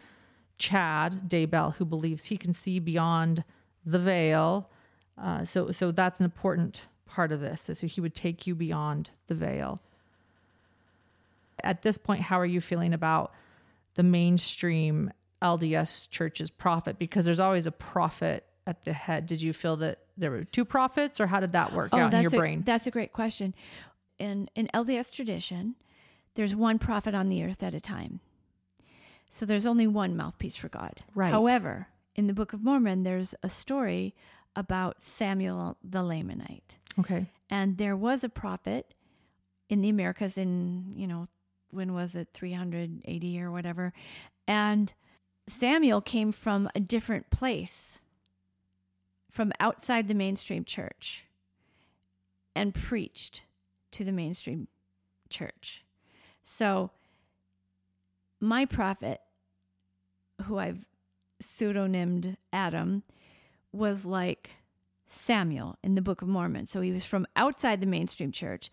Chad Daybell, who believes he can see beyond the veil. Uh, so, so that's an important part of this. So, he would take you beyond the veil. At this point, how are you feeling about the mainstream LDS church's prophet? Because there's always a prophet at the head. Did you feel that there were two prophets, or how did that work oh, out in your a, brain? That's a great question. In in LDS tradition, there's one prophet on the earth at a time. So there's only one mouthpiece for God. Right. However, in the Book of Mormon, there's a story about Samuel the Lamanite. Okay. And there was a prophet in the Americas in, you know, when was it, 380 or whatever. And Samuel came from a different place, from outside the mainstream church, and preached to the mainstream church. So, my prophet, who I've pseudonymed Adam, was like Samuel in the Book of Mormon. So he was from outside the mainstream church,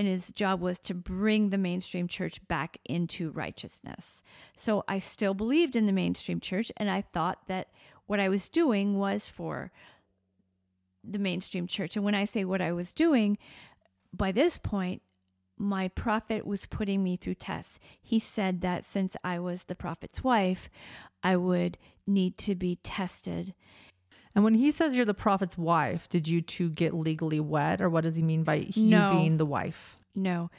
and his job was to bring the mainstream church back into righteousness. So I still believed in the mainstream church, and I thought that what I was doing was for the mainstream church. And when I say what I was doing, by this point, my prophet was putting me through tests. He said that since I was the prophet's wife, I would need to be tested. And when he says you're the prophet's wife, did you two get legally wed, or what does he mean by you No. being the wife? No.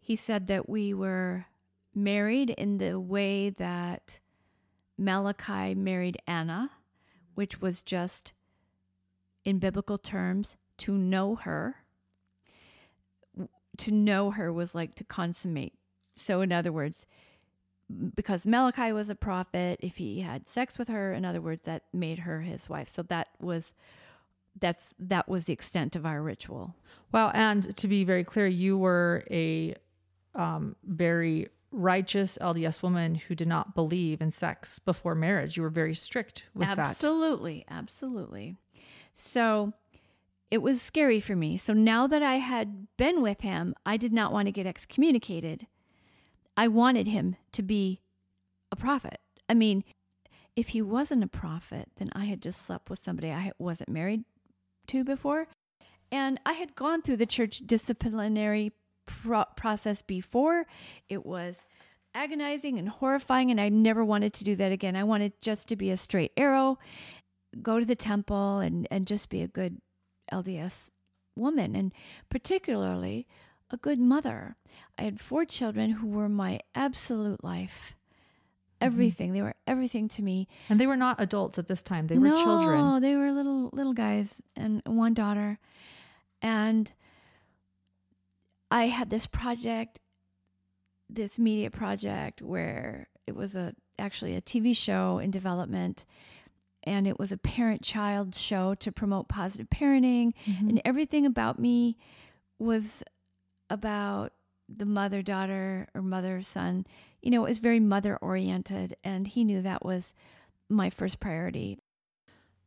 He said that we were married in the way that Malachi married Anna, which was just, in biblical terms, to know her. To know her was like to consummate. So, in other words, because Malachi was a prophet, if he had sex with her, in other words, that made her his wife. So that was that's that was the extent of our ritual. Well, And to be very clear, you were a um, very righteous LDS woman who did not believe in sex before marriage. You were very strict with that. absolutely, absolutely. So it was scary for me. So now that I had been with him, I did not want to get excommunicated. I wanted him to be a prophet. I mean, if he wasn't a prophet, then I had just slept with somebody I wasn't married to before. And I had gone through the church disciplinary pro- process before. It was agonizing and horrifying, and I never wanted to do that again. I wanted just to be a straight arrow, go to the temple, and, and just be a good LDS woman, and particularly a good mother. I had four children who were my absolute life. Everything. They were everything to me. And they were not adults at this time, they were no, children. No, they were little little guys and one daughter. And I had this project, this media project where it was a actually a TV show in development and it was a parent child show to promote positive parenting Mhm. and everything about me was about the mother daughter or mother son you know it was very mother oriented and he knew that was my first priority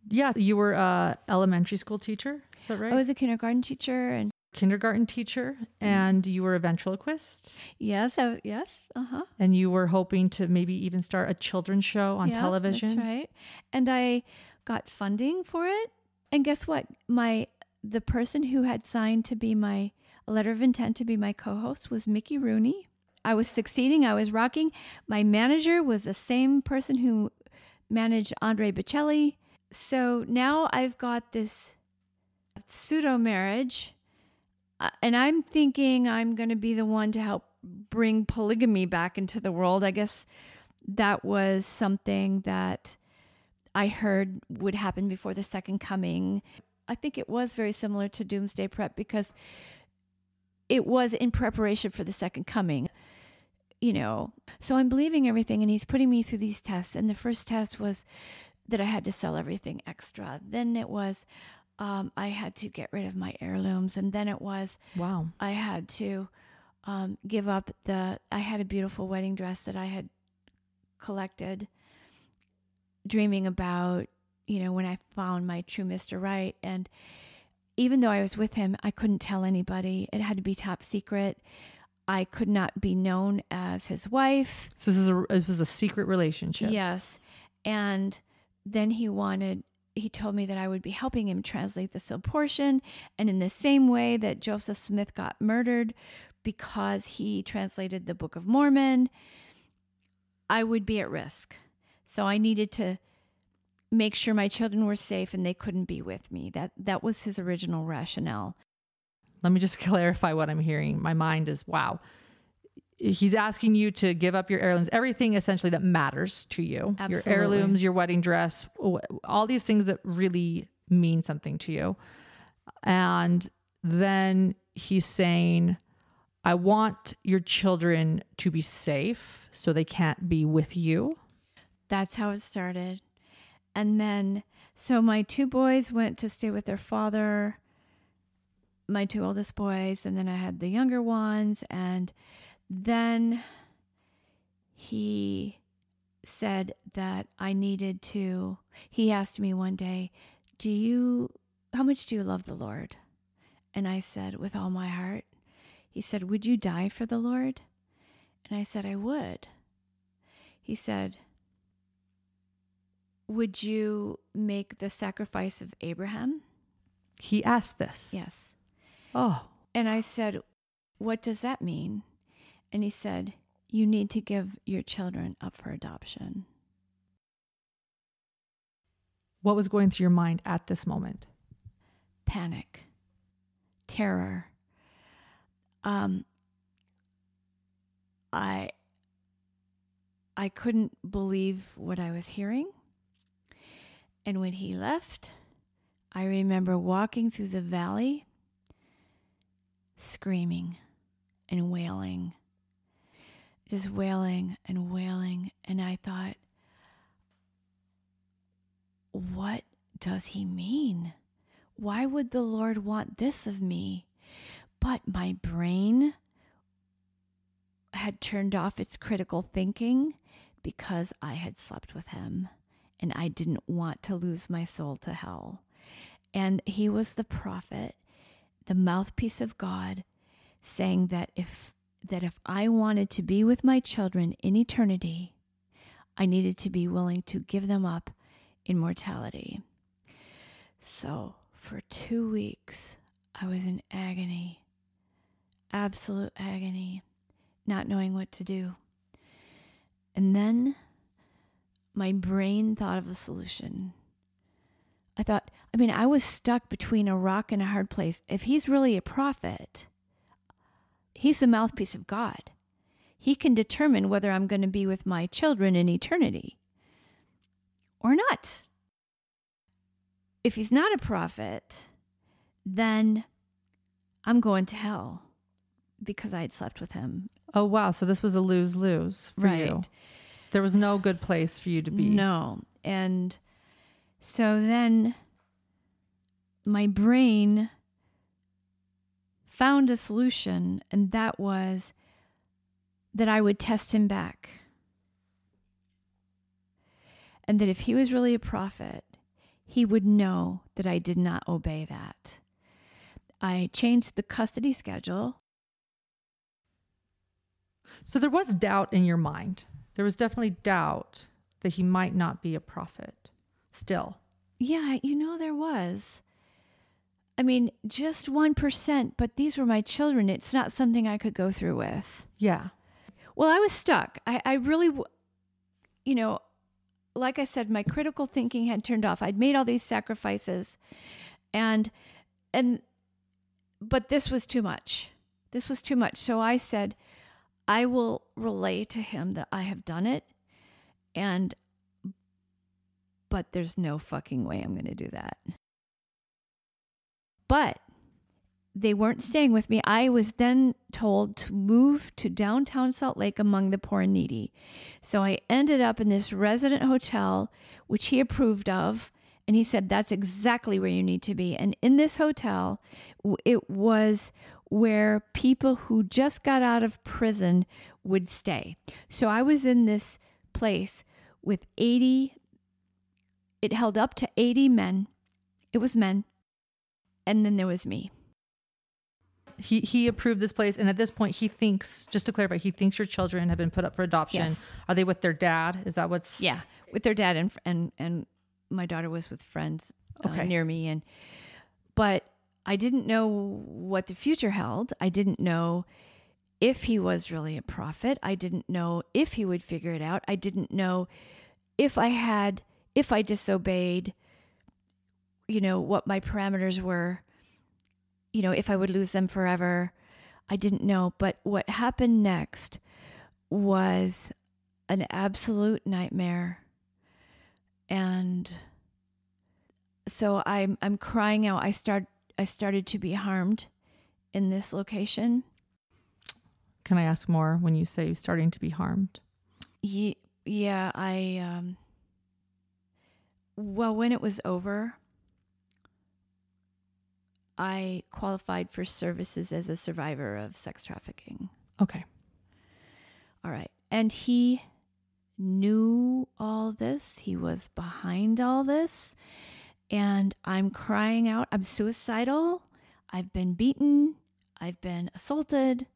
Yeah, you were a elementary school teacher. Is that right? i was a kindergarten teacher and kindergarten teacher, and you were a ventriloquist, yes I, yes uh-huh and you were hoping to maybe even start a children's show on Yeah, television. that's right and i got funding for it and guess what my the person who had signed to be my a letter of intent to be my co-host was mickey rooney. I was succeeding i was rocking. My manager was the same person who managed andre bocelli. So now i've got this pseudo marriage uh, and i'm thinking i'm going to be the one to help bring polygamy back into the world. I guess that was something that I heard would happen before the second coming. I think it was very similar to Doomsday Prep because it was in preparation for the second coming. You know, so I'm believing everything, and he's putting me through these tests. And the first test was that I had to sell everything extra. Then it was um, I had to get rid of my heirlooms, and then it was Wow. I had to um, give up the. I had a beautiful wedding dress that I had collected, dreaming about. You know, when I found my true Mr. Right, and even though I was with him, I couldn't tell anybody. It had to be top secret. I could not be known as his wife. So this is a this was a secret relationship. Yes. And then he wanted, he told me that I would be helping him translate the portion. And in the same way that Joseph Smith got murdered because he translated the Book of Mormon, I would be at risk. So I needed to make sure my children were safe and they couldn't be with me. That that was his original rationale. Let me just clarify what I'm hearing. My mind is wow. He's asking you to give up your heirlooms, everything essentially that matters to you. Absolutely. Your heirlooms, your wedding dress, all these things that really mean something to you. And then he's saying, I want your children to be safe so they can't be with you. That's how it started. And then, so my two boys went to stay with their father, my two oldest boys, and then I had the younger ones. And then he said that I needed to, he asked me one day, Do you, how much do you love the Lord? And I said, With all my heart. He said, Would you die for the Lord? And I said, I would. He said, Would you make the sacrifice of Abraham? He asked this. Yes. Oh, And I said, What does that mean? And he said, You need to give your children up for adoption. what was going through your mind at this moment? Panic, terror. Um, I I couldn't believe what I was hearing. And when he left, I remember walking through the valley, screaming and wailing, just wailing and wailing. And I thought, what does he mean? Why would the Lord want this of me? But my brain had turned off its critical thinking because I had slept with him and I didn't want to lose my soul to hell. And he was the prophet, the mouthpiece of God, saying that if that if I wanted to be with my children in eternity, I needed to be willing to give them up in mortality. So, for 2 weeks, I was in agony. Absolute agony, not knowing what to do. And then my brain thought of a solution. I thought, I mean, I was stuck between a rock and a hard place. If he's really a prophet, he's the mouthpiece of God. He can determine whether I'm going to be with my children in eternity or not. If he's not a prophet, then I'm going to hell because I had slept with him. Oh wow! So this was a lose lose for Right. you. There was no good place for you to be. No. And so then my brain found a solution, and that was that I would test him back. And that if he was really a prophet, he would know that I did not obey that. I changed the custody schedule. So there was doubt in your mind. There was definitely doubt that he might not be a prophet. Still, Yeah, you know, there was. I mean, just 1%, but these were my children. It's not something I could go through with. yeah. Well, I was stuck. I, I really, you know, like I said, my critical thinking had turned off. I'd made all these sacrifices and, and, but this was too much. This was too much. So I said, I will relay to him that I have done it. And, but there's no fucking way I'm going to do that. But they weren't staying with me. I was then told to move to downtown Salt Lake among the poor and needy. So I ended up in this resident hotel, which he approved of. And he said, that's exactly where you need to be. And in this hotel, it was where people who just got out of prison would stay. So I was in this place with 80, it held up to 80 men. It was men. And then there was me. He he approved this place, and at this point, he thinks. Just to clarify, he thinks your children have been put up for adoption. Yes. Are they with their dad? Is that what's? Yeah, with their dad and and and my daughter was with friends uh, near me, and but I didn't know what the future held. I didn't know if he was really a prophet. I didn't know if he would figure it out. I didn't know if I had if I disobeyed. You know what my parameters were. You know if I would lose them forever. I didn't know. But what happened next was an absolute nightmare and so i'm i'm crying out i start i started to be harmed in this location Can I ask more when you say starting to be harmed? Ye- yeah i um well when it was over i qualified for services as a survivor of sex trafficking Okay. All right. And he knew all this. He was behind all this. And I'm crying out. I'm suicidal. I've been beaten. I've been assaulted.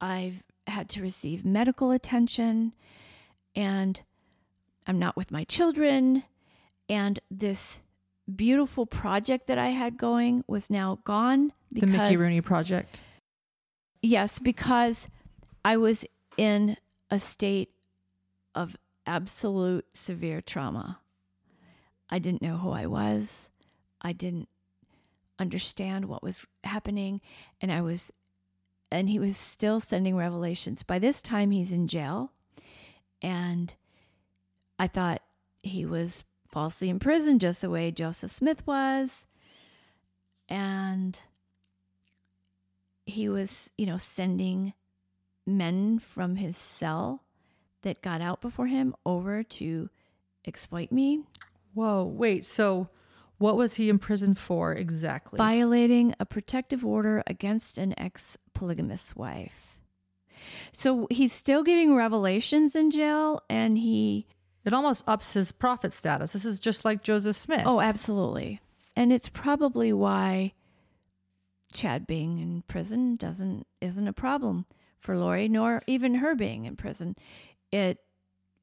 I've had to receive medical attention. And I'm not with my children. And this beautiful project that I had going was now gone Because, the Mickey Rooney Project. Yes, because I was in a state of absolute severe trauma. I didn't know who I was. I didn't understand what was happening. And I was, and he was still sending revelations. By this time, he's in jail. And I thought he was falsely imprisoned, just the way Joseph Smith was. And he was, you know, sending men from his cell that got out before him over to exploit me, Whoa. Wait. So, what was he imprisoned for exactly? violating a protective order against an ex polygamous wife. So he's still getting revelations in jail and he it almost ups his prophet status. This is just like Joseph Smith. Oh, absolutely. And it's probably why Chad being in prison doesn't isn't a problem for Lori, nor even her being in prison. It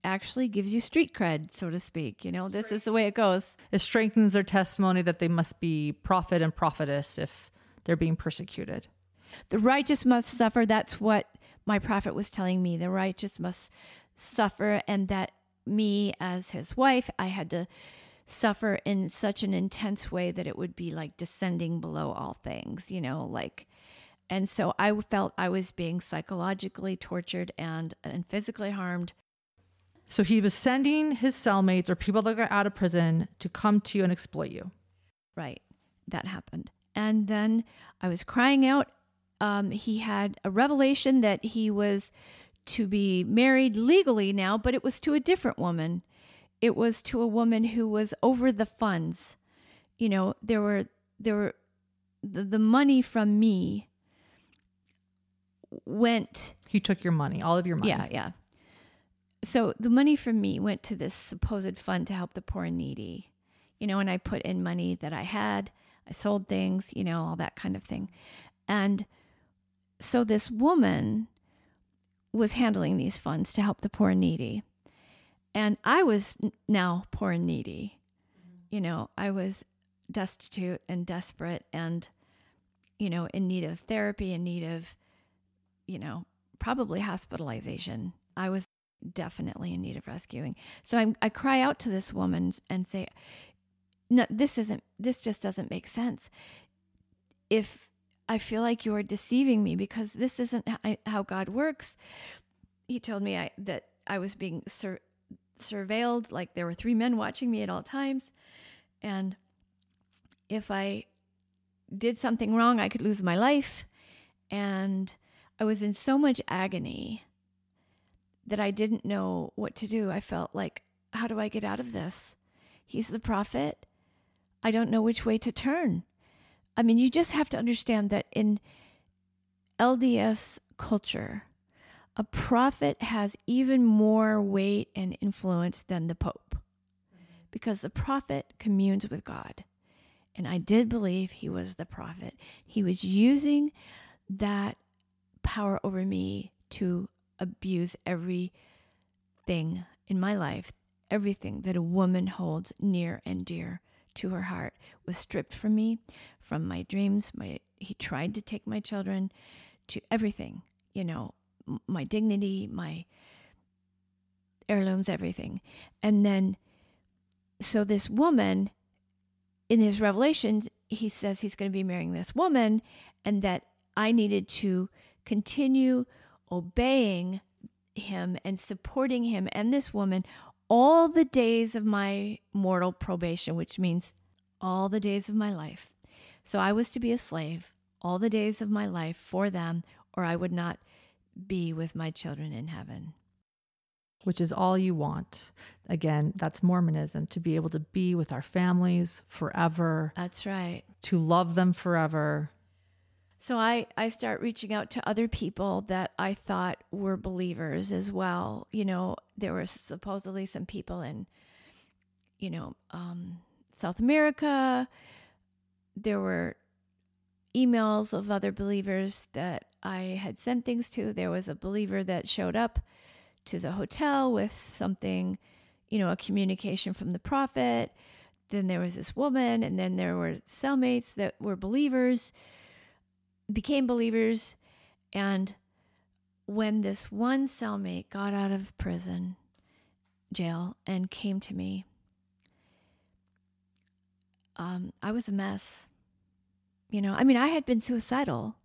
actually gives you street cred, so to speak. You know, this is the way it goes. It strengthens their testimony that they must be prophet and prophetess if they're being persecuted. The righteous must suffer. That's what my prophet was telling me. The righteous must suffer, and that me, as his wife, I had to suffer in such an intense way that it would be like descending below all things, you know, like. And so I felt I was being psychologically tortured and, and physically harmed. So he was sending his cellmates or people that got out of prison to come to you and exploit you. Right. That happened. And then I was crying out. Um, he had a revelation that he was to be married legally now, but it was to a different woman. It was to a woman who was over the funds. You know, there were there were the, the money from me went He took your money, all of your money. yeah, yeah. So the money from me went to this supposed fund to help the poor and needy. You know, and I put in money that I had. I sold things, you know, all that kind of thing. And so this woman was handling these funds to help the poor and needy. And I was now poor and needy. You know, I was destitute and desperate and, you know, in need of therapy, in need of, you know, probably hospitalization. I was definitely in need of rescuing. So I, I cry out to this woman and say, no, this isn't, this just doesn't make sense. If I feel like you are deceiving me because this isn't how God works. He told me I, that I was being sur- surveilled, like there were three men watching me at all times. And if I did something wrong, I could lose my life. And I was in so much agony that I didn't know what to do. I felt like, how do I get out of this? He's the prophet. I don't know which way to turn. I mean, you just have to understand that in LDS culture, a prophet has even more weight and influence than the Pope because the prophet communes with God. And I did believe he was the prophet. He was using that power over me to abuse everything in my life, everything that a woman holds near and dear to her heart was stripped from me, from my dreams. My he tried to take my children, to everything, you know, my dignity, my heirlooms, everything. And then, so this woman, in his revelations, he says he's going to be marrying this woman, and that I needed to continue obeying him and supporting him and this woman all the days of my mortal probation, which means all the days of my life. So I was to be a slave all the days of my life for them, or I would not be with my children in heaven. Which is all you want. Again, that's Mormonism to be able to be with our families forever. That's right. To love them forever. So I, I start reaching out to other people that I thought were believers as well. You know, there were supposedly some people in, you know, um, South America. There were emails of other believers that I had sent things to. There was a believer that showed up to the hotel with something, you know, a communication from the prophet. Then there was this woman, and then there were cellmates that were believers, became believers. And when this one cellmate got out of prison, jail, and came to me, um, I was a mess. You know, I mean, I had been suicidal.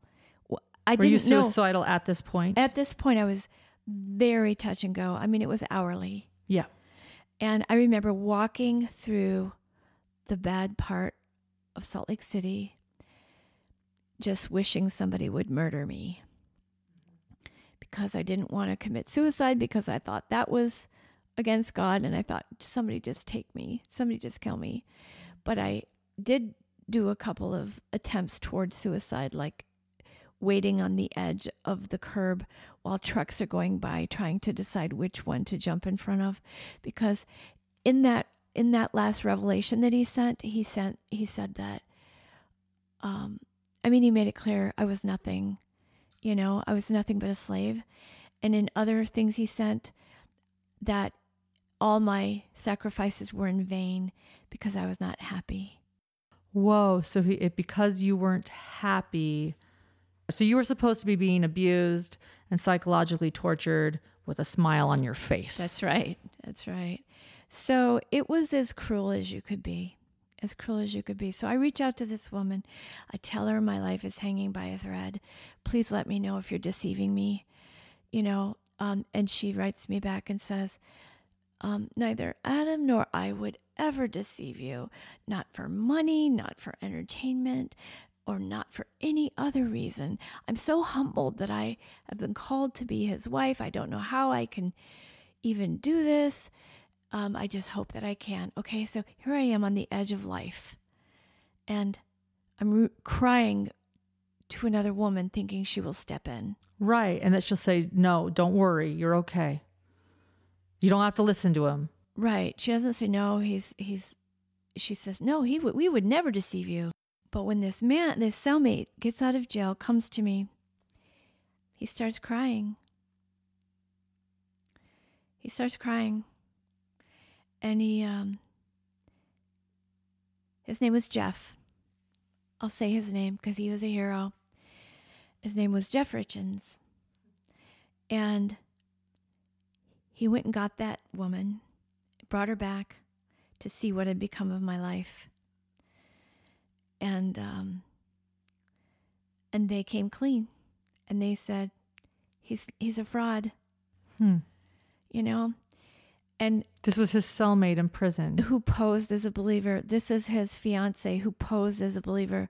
I Were you suicidal know. at this point? At this point, I was very touch and go. I mean, it was hourly. Yeah. And I remember walking through the bad part of Salt Lake City, just wishing somebody would murder me because I didn't want to commit suicide because I thought that was against God. And I thought, somebody just take me, somebody just kill me. But I did do a couple of attempts towards suicide, like waiting on the edge of the curb while trucks are going by, trying to decide which one to jump in front of. Because in that in that last revelation that he sent, he sent he said that um I mean he made it clear I was nothing. You know, I was nothing but a slave. And in other things he sent that all my sacrifices were in vain because I was not happy. Whoa. So he, it, because you weren't happy, so you were supposed to be being abused and psychologically tortured with a smile on your face. That's right. That's right. So it was as cruel as you could be, as cruel as you could be. So I reach out to this woman. I tell her my life is hanging by a thread. Please let me know if you're deceiving me. You know, um, and she writes me back and says, um, neither Adam nor I would ever deceive you, not for money, not for entertainment, or not for any other reason. I'm so humbled that I have been called to be his wife. I don't know how I can even do this. Um, I just hope that I can. Okay, so here I am on the edge of life, and I'm re- crying to another woman, thinking she will step in. Right, and that she'll say, "No, don't worry, you're okay." You don't have to listen to him. Right. She doesn't say no. He's he's. She says no. He would. We would never deceive you. But when this man, this cellmate, gets out of jail, comes to me. He starts crying. He starts crying, and he um. His name was Jeff. I'll say his name because he was a hero. His name was Jeff Richens. And he went and got that woman, brought her back to see what had become of my life. And um, and they came clean, and they said, "He's he's a fraud." Hmm. You know, and This was his cellmate in prison. who posed as a believer. This is his fiance who posed as a believer.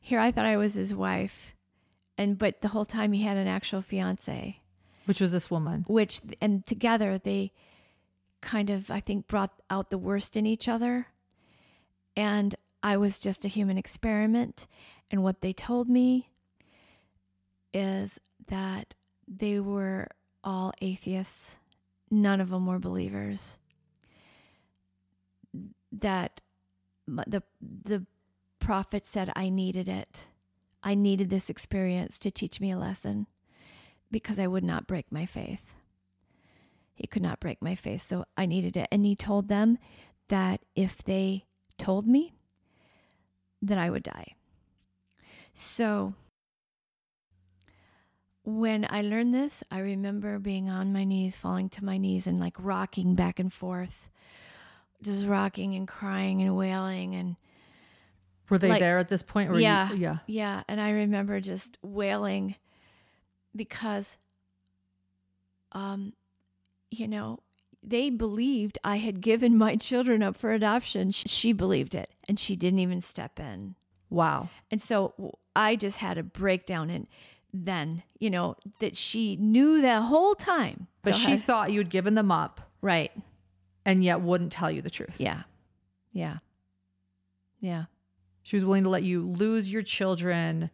Here I thought I was his wife. And but the whole time he had an actual fiance, Which was this woman. which and together they kind of I think brought out the worst in each other. And I was just a human experiment and what they told me is that they were all atheists. None of them were believers. That the the prophet said I needed it. I needed this experience to teach me a lesson because I would not break my faith. He could not break my faith, so I needed it. And he told them that if they told me that I would die. So when I learned this, I remember being on my knees, falling to my knees, and like rocking back and forth, just rocking and crying and wailing. And Were they Like- there at this point? Were you- Yeah. yeah. yeah, and I remember just wailing because, um, you know, they believed I had given my children up for adoption. She believed it, and she didn't even step in. Wow. And so I just had a breakdown. And then, you know, that she knew the whole time. But Go she ahead. thought you had given them up right. and yet wouldn't tell you the truth. Yeah. Yeah. Yeah. She was willing to let you lose your children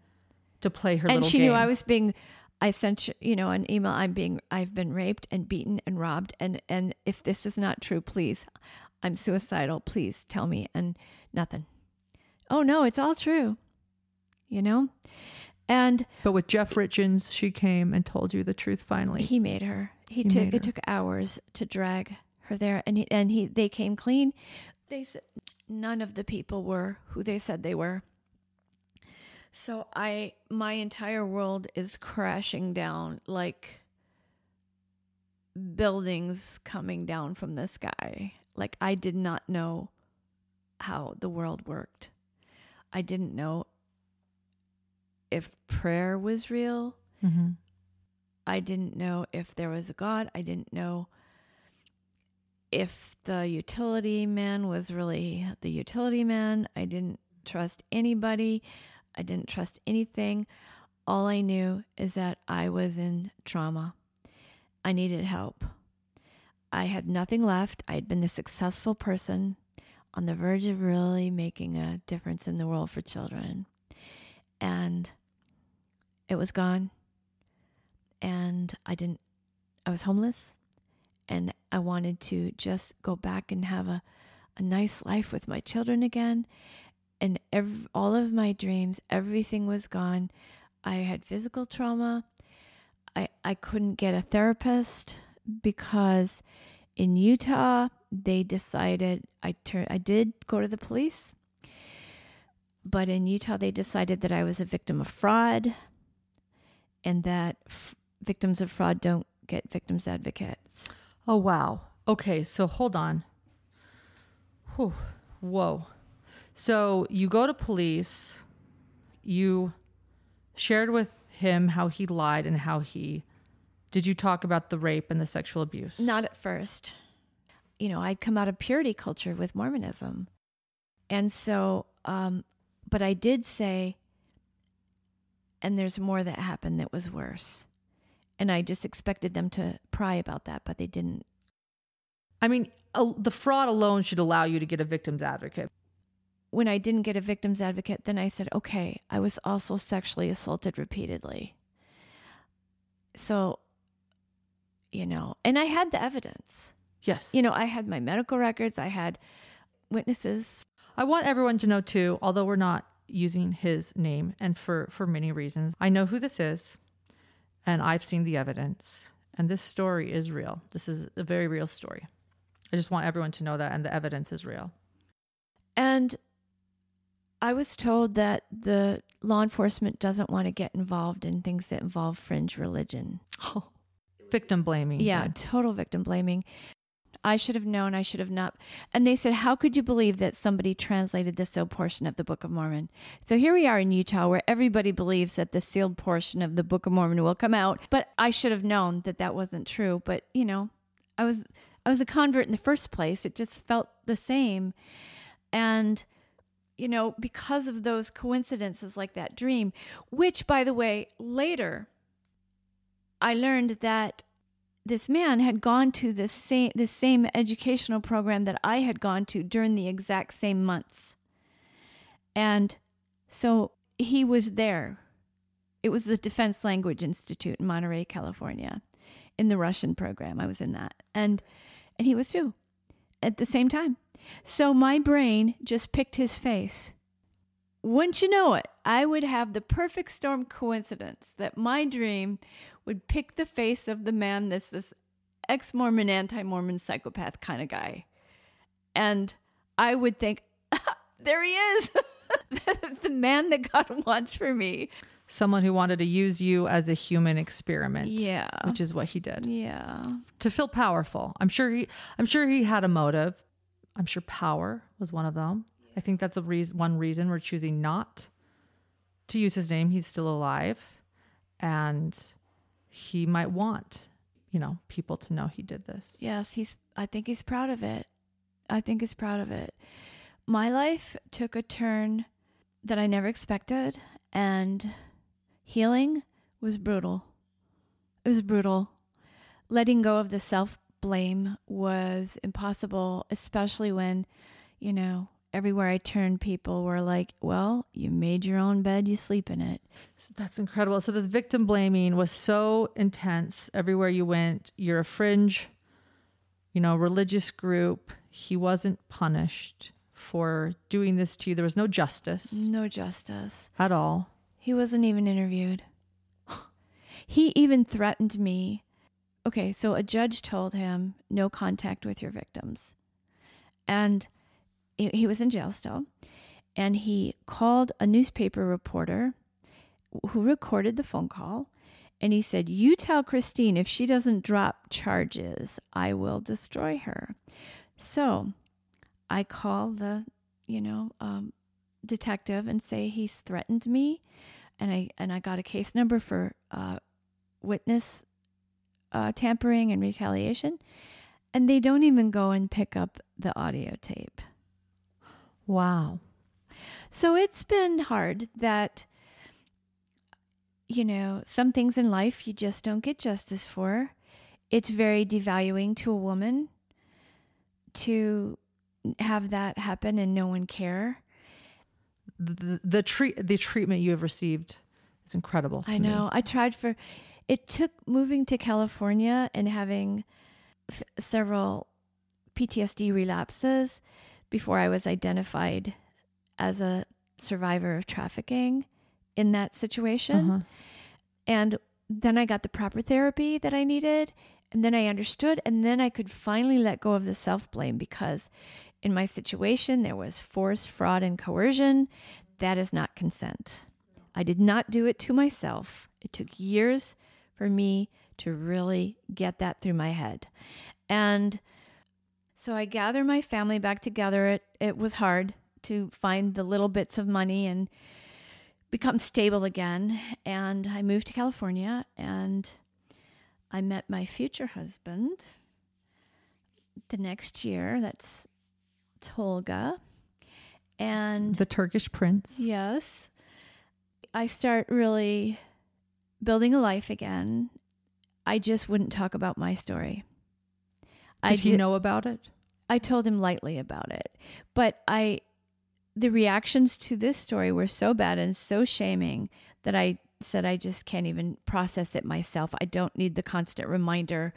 to play her and little she game. knew I was being. I sent you know an email. I'm being. I've been raped and beaten and robbed. And and if this is not true, please, I'm suicidal. Please tell me. And nothing. Oh no, it's all true. You know, and But with Jeff Richens, she came and told you the truth finally. he made her. He, He took. her. It took hours to drag her there, and he, and he they came clean. They said none of the people were who they said they were. So I my entire world is crashing down like buildings coming down from the sky. Like I did not know how the world worked. I didn't know if prayer was real. mm-hmm. I didn't know if there was a God. I didn't know if the utility man was really the utility man. I didn't trust anybody. I didn't trust anything. All I knew is that I was in trauma. I needed help. I had nothing left. I had been a successful person on the verge of really making a difference in the world for children. And it was gone and I didn't, I was homeless and I wanted to just go back and have a, a nice life with my children again. And all of my dreams, everything was gone. I had physical trauma. I, I couldn't get a therapist because in Utah, they decided I tur- I did go to the police, but in Utah, they decided that I was a victim of fraud and that f- victims of fraud don't get victims advocates. Oh, wow. Okay, so hold on. Whew. Whoa. So you go to police, you shared with him how he lied and how he. Did you talk about the rape and the sexual abuse? Not at first. You know, I'd come out of purity culture with Mormonism. And so, um, but I did say, and there's more that happened that was worse. And I just expected them to pry about that, but they didn't. I mean, the fraud alone should allow you to get a victim's advocate. When I didn't get a victim's advocate, then I said, okay, I was also sexually assaulted repeatedly. So, you know, and I had the evidence. Yes. You know, I had my medical records, I had witnesses. I want everyone to know too, although we're not using his name and for for many reasons. I know who this is and I've seen the evidence and this story is real. This is a very real story. I just want everyone to know that and the evidence is real. And I was told that the law enforcement doesn't want to get involved in things that involve fringe religion. Oh, Victim blaming. Yeah, total victim blaming. I should have known, I should have not. And they said, How could you believe that somebody translated the sealed portion of the Book of Mormon? So here we are in Utah where everybody believes that the sealed portion of the Book of Mormon will come out. But I should have known that that wasn't true. But, you know, I was. I was a convert in the first place. It just felt the same. And, you know, because of those coincidences like that dream, which, by the way, later I learned that this man had gone to the same the same educational program that I had gone to during the exact same months. And so he was there. It was the Defense Language Institute in Monterey, California, in the Russian program. I was in that. And and he was too at the same time. So my brain just picked his face. Wouldn't you know it? I would have the perfect storm coincidence that my dream would pick the face of the man that's this ex Mormon, anti Mormon psychopath kind of guy. And I would think, there he is, the man that God wants for me. Someone who wanted to use you as a human experiment. Yeah. Which is what he did. Yeah. To feel powerful. I'm sure he I'm sure he had a motive. I'm sure power was one of them. I think that's a reason one reason we're choosing not to use his name. He's still alive. And he might want, you know, people to know he did this. Yes, he's I think he's proud of it. I think he's proud of it. My life took a turn that I never expected and healing was brutal. It was brutal. Letting go of the self blame was impossible, especially when, you know, everywhere I turned, people were like, well, you made your own bed, you sleep in it. So that's incredible. So this victim blaming was so intense everywhere you went. You're a fringe, you know, religious group. He wasn't punished for doing this to you. There was no justice. No justice. At all. He wasn't even interviewed. he even threatened me. Okay, so a judge told him no contact with your victims. And he was in jail still, and he called a newspaper reporter who recorded the phone call. And he said, You tell Christine if she doesn't drop charges, I will destroy her. So I call the, you know, um, detective and say he's threatened me. And I, and I got a case number for uh, witness uh, tampering and retaliation. And they don't even go and pick up the audio tape. Wow. So it's been hard that, you know, some things in life you just don't get justice for. It's very devaluing to a woman to have that happen and no one care. The, the, treat the treatment you have received is incredible. I know. Me. I tried for it took moving to California and having f- several PTSD relapses before I was identified as a survivor of trafficking in that situation. Uh-huh. And then I got the proper therapy that I needed. And then I understood. And then I could finally let go of the self blame because in my situation, there was force, fraud, and coercion. That is not consent. I did not do it to myself. It took years for me to really get that through my head. And so I gather my family back together. It it was hard to find the little bits of money and become stable again. And I moved to California and I met my future husband the next year. That's Tolga. And the Turkish prince. Yes. I start really building a life again. I just wouldn't talk about my story. Did I he did, know about it? I told him lightly about it, but I, the reactions to this story were so bad and so shaming that I said I just can't even process it myself. I don't need the constant reminder.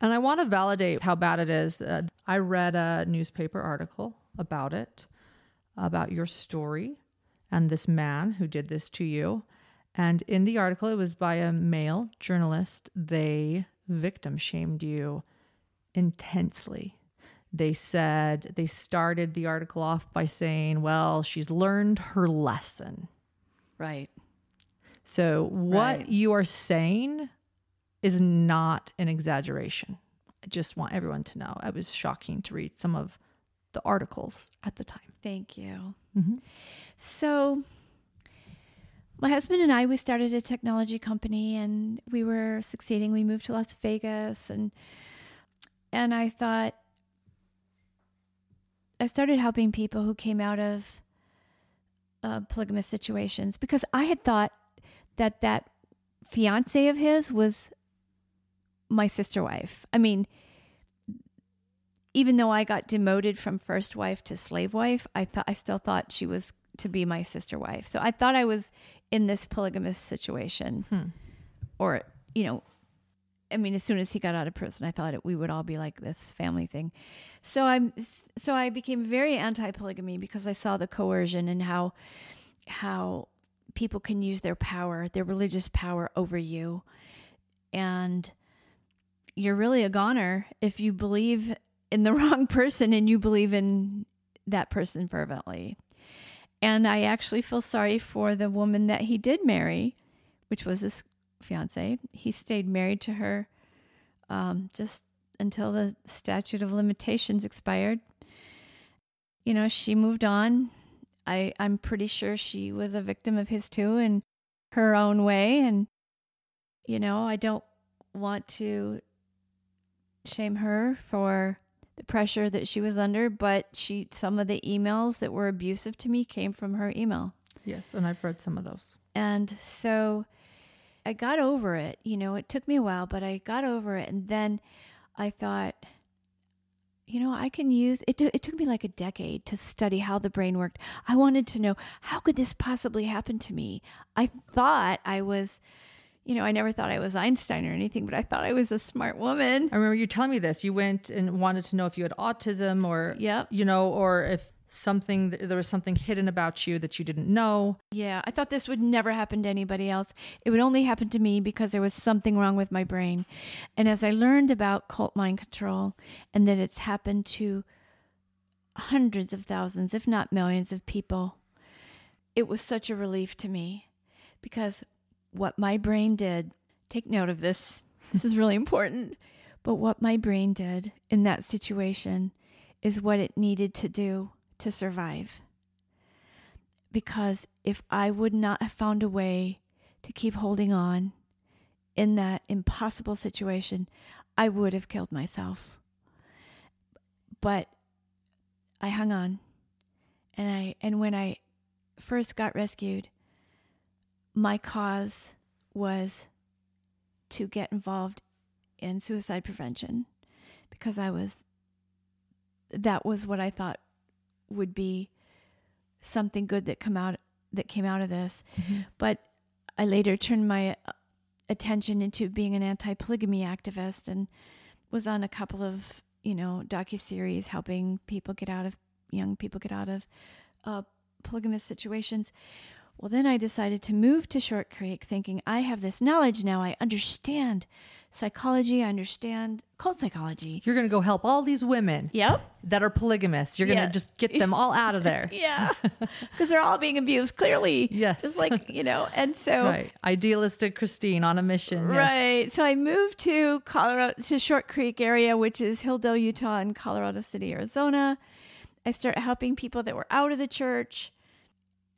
And I want to validate how bad it is. Uh, I read a newspaper article about it, about your story and this man who did this to you. And in the article, it was by a male journalist. They victim shamed you intensely they said they started the article off by saying, well, she's learned her lesson. Right. So, what right. you are saying is not an exaggeration. I just want everyone to know. I was shocking to read some of the articles at the time. Thank you. Mm-hmm. So, my husband and I, we started a technology company and we were succeeding. We moved to Las Vegas and and I thought, I started helping people who came out of uh, polygamous situations because I had thought that that fiance of his was my sister wife. I mean, even though I got demoted from first wife to slave wife, I thought I still thought she was to be my sister wife. So I thought I was in this polygamous situation, Hmm. or you know, I mean, as soon as he got out of prison, I thought it, we would all be like this family thing. So I'm so I became very anti-polygamy because I saw the coercion and how how people can use their power, their religious power over you, and you're really a goner if you believe in the wrong person and you believe in that person fervently. And I actually feel sorry for the woman that he did marry, which was this fiance. He stayed married to her um, just until the statute of limitations expired. You know, she moved on. I, I'm pretty sure she was a victim of his too in her own way. And, you know, I don't want to shame her for the pressure that she was under, but she some of the emails that were abusive to me came from her email. Yes, and I've read some of those. And so I got over it. You know, it took me a while, but I got over it. And then I thought, you know, I can use it. It took me like a decade to study how the brain worked. I wanted to know how could this possibly happen to me. I thought I was, you know, I never thought I was Einstein or anything, but I thought I was a smart woman. I remember you telling me this. You went and wanted to know if you had autism or, Yep. you know, or if something, there was something hidden about you that you didn't know. Yeah, I thought this would never happen to anybody else. It would only happen to me because there was something wrong with my brain. And as I learned about cult mind control and that it's happened to hundreds of thousands, if not millions of people, it was such a relief to me because what my brain did, take note of this, this is really important, but what my brain did in that situation is what it needed to do to survive because if I would not have found a way to keep holding on in that impossible situation, I would have killed myself. But I hung on. And I and when I first got rescued, my cause was to get involved in suicide prevention because I was that was what I thought would be something good that come out that came out of this. But I later turned my uh, attention into being an anti-polygamy activist and was on a couple of you know docu series helping people get out of young people get out of uh, polygamous situations. Well, then I decided to move to Short Creek, thinking I have this knowledge now. I understand psychology. I understand cult psychology. You're going to go help all these women Yep. that are polygamists. You're going to Yeah. just get them all out of there. Yeah, because they're all being abused clearly. Yes. just like you know, and so Right. Idealistic Christine on a mission. Yes. right. So I moved to Colorado to Short Creek area, which is Hildale, Utah, and Colorado City, Arizona. I started helping people that were out of the church.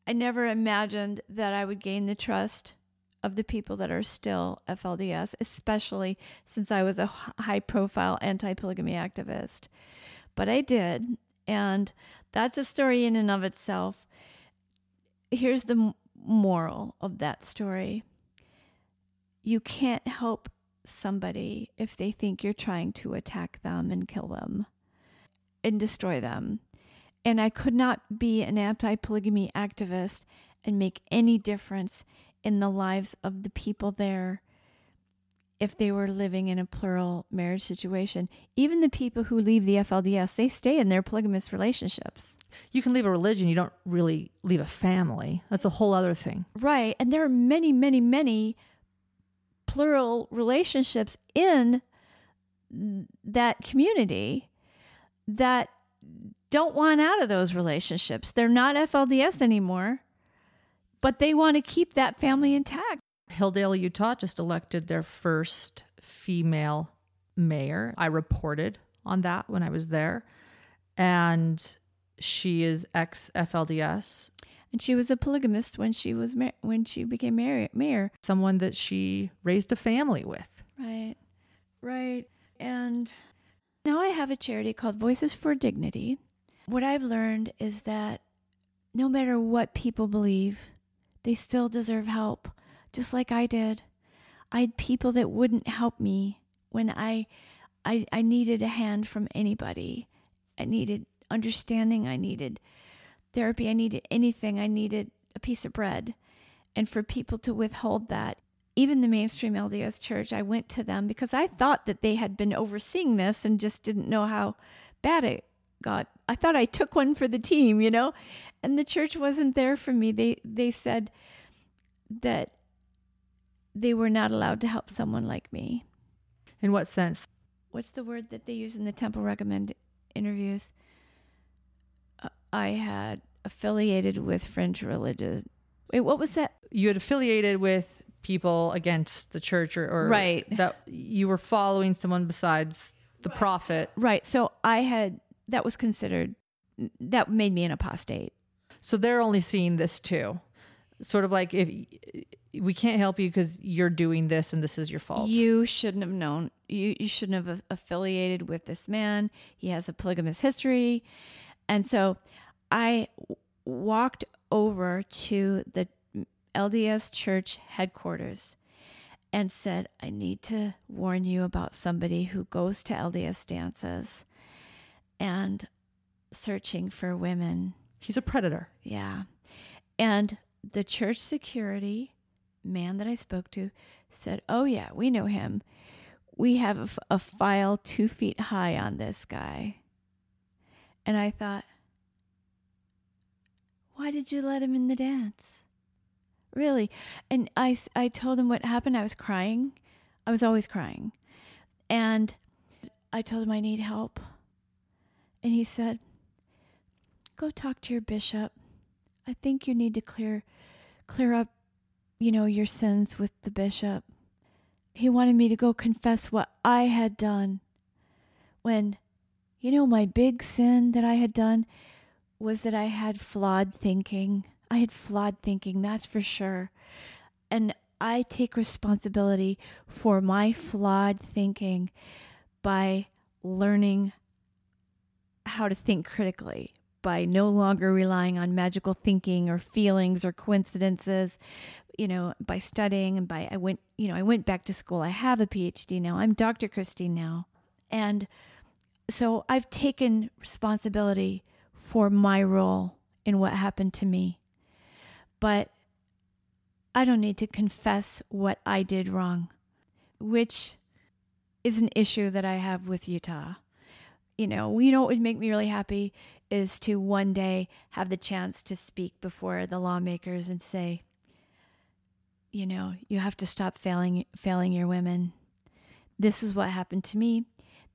I never imagined that I would gain the trust of the people that are still FLDS, especially since I was a high profile anti polygamy activist. But I did. And that's a story in and of itself. Here's the moral of that story you can't help somebody if they think you're trying to attack them and kill them and destroy them. And I could not be an anti polygamy activist and make any difference in the lives of the people there if they were living in a plural marriage situation. Even the people who leave the FLDS, they stay in their polygamous relationships. You can leave a religion, you don't really leave a family. That's a whole other thing. Right. And there are many, many, many plural relationships in that community that don't want out of those relationships. They're not FLDS anymore, but they want to keep that family intact. Hildale, Utah just elected their first female mayor. I reported on that when I was there. And she is ex FLDS, And she was a polygamist when she was mar- when she became mayor. mayor. someone that she raised a family with. Right. Right. And Now I have a charity called Voices for Dignity. What I've learned is that no matter what people believe, they still deserve help, just like I did. I had people that wouldn't help me when I, I, I needed a hand from anybody. I needed understanding. I needed therapy. I needed anything. I needed a piece of bread. And for people to withhold that, even the mainstream LDS church, I went to them because I thought that they had been overseeing this and just didn't know how bad it got. I thought I took one for the team, you know? And the church wasn't there for me. They they said that they were not allowed to help someone like me. In what sense? What's the word that they use in the temple recommend interviews? Uh, I had affiliated with fringe religious. Wait, what was that? You had affiliated with people against the church or, or Right. that you were following someone besides the prophet. Right. So I had that was considered that made me an apostate. So they're only seeing this too. Sort of like if we can't help you because you're doing this and this is your fault. You shouldn't have known. You you shouldn't have affiliated with this man. He has a polygamous history, and so I walked over to the LDS church headquarters and said, "I need to warn you about somebody who goes to LDS dances and searching for women." He's a predator. Yeah. And the church security man that I spoke to said, Oh, yeah, we know him. We have a, f- a file two feet high on this guy. And I thought, Why did you let him in the dance? Really? And I, I told him what happened. I was crying. I was always crying. And I told him I need help. And he said, go talk to your bishop. I think you need to clear clear up, you know, your sins with the bishop. He wanted me to go confess what I had done. When you know my big sin that I had done was that I had flawed thinking. I had flawed thinking, that's for sure. And I take responsibility for my flawed thinking by learning how to think critically by no longer relying on magical thinking or feelings or coincidences you know by studying and by i went you know i went back to school. I have a phd now. I'm dr christine now. And so i've taken responsibility for my role in what happened to me. But i don't need to confess what i did wrong which is an issue that i have with utah you know, you know what would make me really happy is to one day have the chance to speak before the lawmakers and say, you know, you have to stop failing failing your women. This is what happened to me.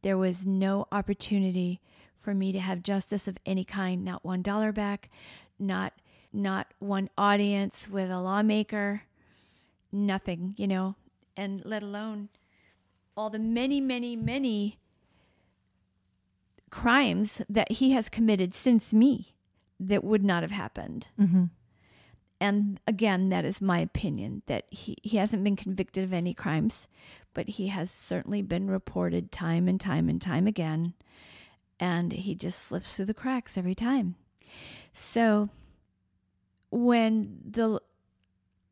There was no opportunity for me to have justice of any kind, not one dollar back, not not one audience with a lawmaker, nothing, you know, and let alone all the many, many, many crimes that he has committed since me that would not have happened. Mm-hmm. And again, that is my opinion that he, he hasn't been convicted of any crimes, but he has certainly been reported time and time and time again. And he just slips through the cracks every time. So when the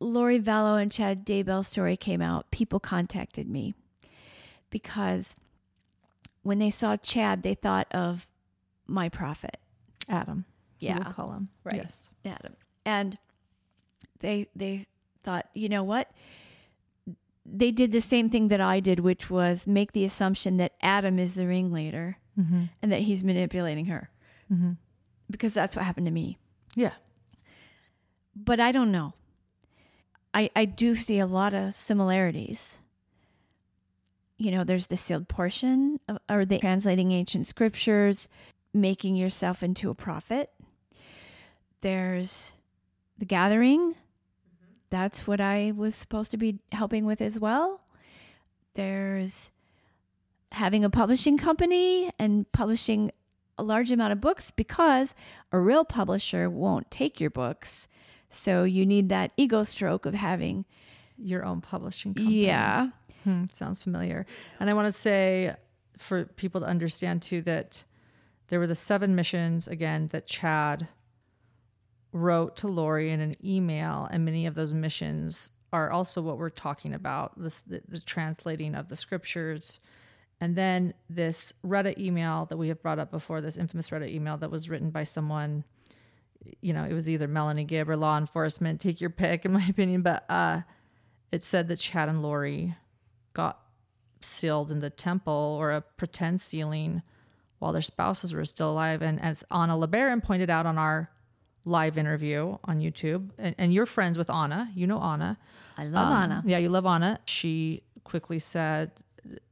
Lori Vallow and Chad Daybell story came out, people contacted me because when they saw Chad, they thought of my prophet. Adam. Yeah. will call him. Right. Yes. Adam. And they they thought, you know what? They did the same thing that I did, which was make the assumption that Adam is the ringleader Mm-hmm. and that he's manipulating her. Mm-hmm. Because that's what happened to me. Yeah. But I don't know. I I do see a lot of similarities. You know, there's the sealed portion, of, or the translating ancient scriptures, making yourself into a prophet. There's the gathering. Mm-hmm. That's what I was supposed to be helping with as well. There's having a publishing company and publishing a large amount of books because a real publisher won't take your books. So you need that ego stroke of having, Your own publishing company. yeah, Hmm, sounds familiar. And I want to say for people to understand too that there were the seven missions again that Chad wrote to Lori in an email, and many of those missions are also what we're talking about this the, the translating of the scriptures and then this reddit email that we have brought up before this infamous reddit email that was written by someone you know it was either melanie gibb or law enforcement take your pick in my opinion but uh it said that chad and lori got sealed in the temple or a pretend sealing while their spouses were still alive and as anna lebaron pointed out on our live interview on youtube and, and you're friends with anna you know anna I love um, Anna. Yeah, you love Anna. She quickly said,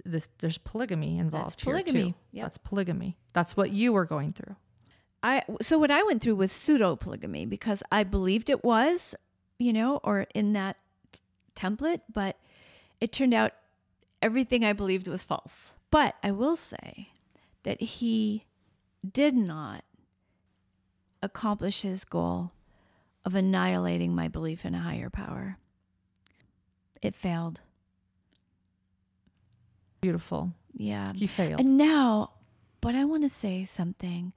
"This there's polygamy involved That's here too. Yep. That's polygamy. That's what you were going through." I so what I went through was pseudo polygamy because I believed it was, you know, or in that t- template, but it turned out everything I believed was false. But I will say that he did not accomplish his goal of annihilating my belief in a higher power. It failed. Beautiful. Yeah. He failed. And now, but I want to say something.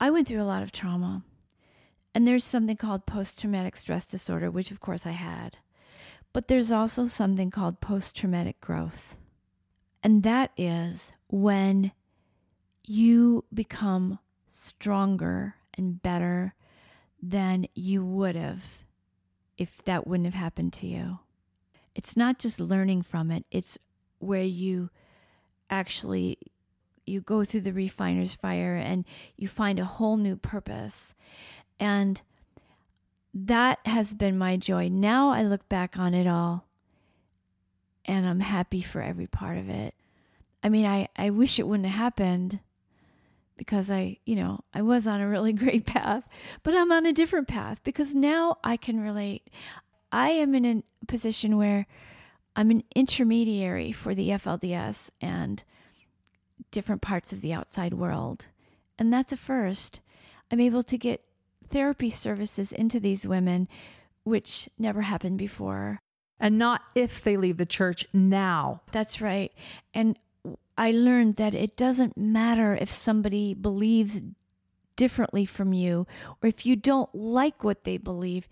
I went through a lot of trauma, and there's something called post traumatic stress disorder, which of course I had. But there's also something called post traumatic growth. And that is when you become stronger and better than you would have if that wouldn't have happened to you. It's not just learning from it, it's where you actually you go through the refiner's fire and you find a whole new purpose. And that has been my joy. Now I look back on it all and I'm happy for every part of it. I mean, I, I wish it wouldn't have happened because I, you know, I was on a really great path, but I'm on a different path because now I can relate. I am in a position where I'm an intermediary for the FLDS and different parts of the outside world. And that's a first. I'm able to get therapy services into these women, which never happened before. and not if they leave the church now. That's right. And I learned that it doesn't matter if somebody believes differently from you or if you don't like what they believe,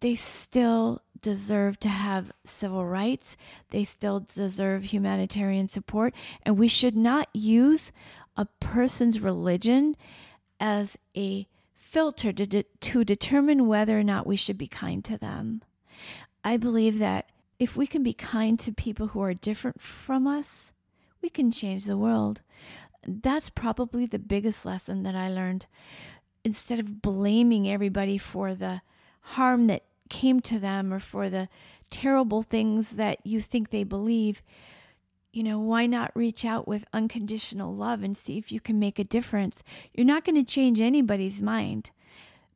they still deserve to have civil rights. They still deserve humanitarian support. And we should not use a person's religion as a filter to, de- to determine whether or not we should be kind to them. I believe that if we can be kind to people who are different from us, we can change the world. That's probably the biggest lesson that I learned. Instead of blaming everybody for the harm that came to them or for the terrible things that you think they believe, you know, why not reach out with unconditional love and see if you can make a difference? You're not going to change anybody's mind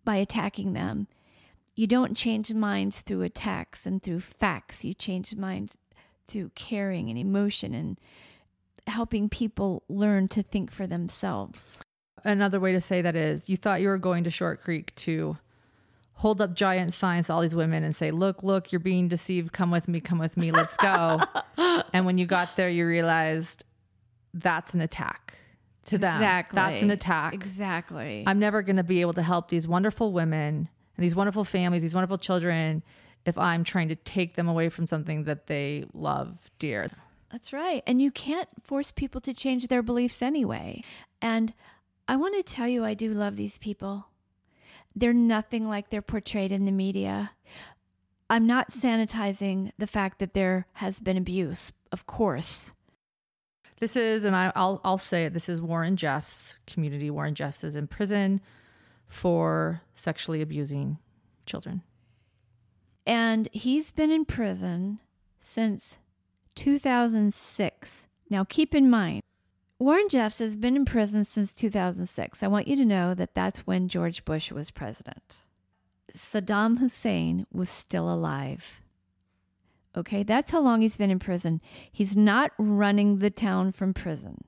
by attacking them. You don't change minds through attacks and through facts. You change minds through caring and emotion and helping people learn to think for themselves. Another way to say that is you thought you were going to Short Creek to hold up giant signs to all these women and say, Look, look, you're being deceived. Come with me, come with me, let's go. and when you got there, you realized that's an attack to them. Exactly. That's an attack. Exactly. I'm never going to be able to help these wonderful women and these wonderful families, these wonderful children, if I'm trying to take them away from something that they love dear. That's right. And you can't force people to change their beliefs anyway. And I want to tell you, I do love these people. They're nothing like they're portrayed in the media. I'm not sanitizing the fact that there has been abuse, of course. This is, and I, I'll I'll say it. This is Warren Jeffs community. Warren Jeffs is in prison for sexually abusing children. And he's been in prison since 2006. Now, keep in mind, Warren Jeffs has been in prison since 2006. I want you to know that that's when George Bush was president. Saddam Hussein was still alive. Okay, that's how long he's been in prison. He's not running the town from prison.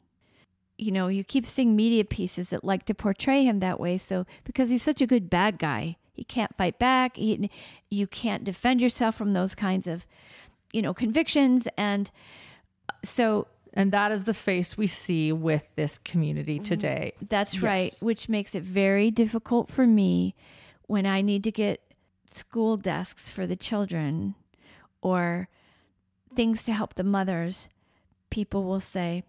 You know, you keep seeing media pieces that like to portray him that way. So, because he's such a good bad guy, he can't fight back. He, you can't defend yourself from those kinds of, you know, convictions. And uh, so And that is the face we see with this community mm-hmm. today. That's Yes. right, which makes it very difficult for me when I need to get school desks for the children or things to help the mothers. People will say,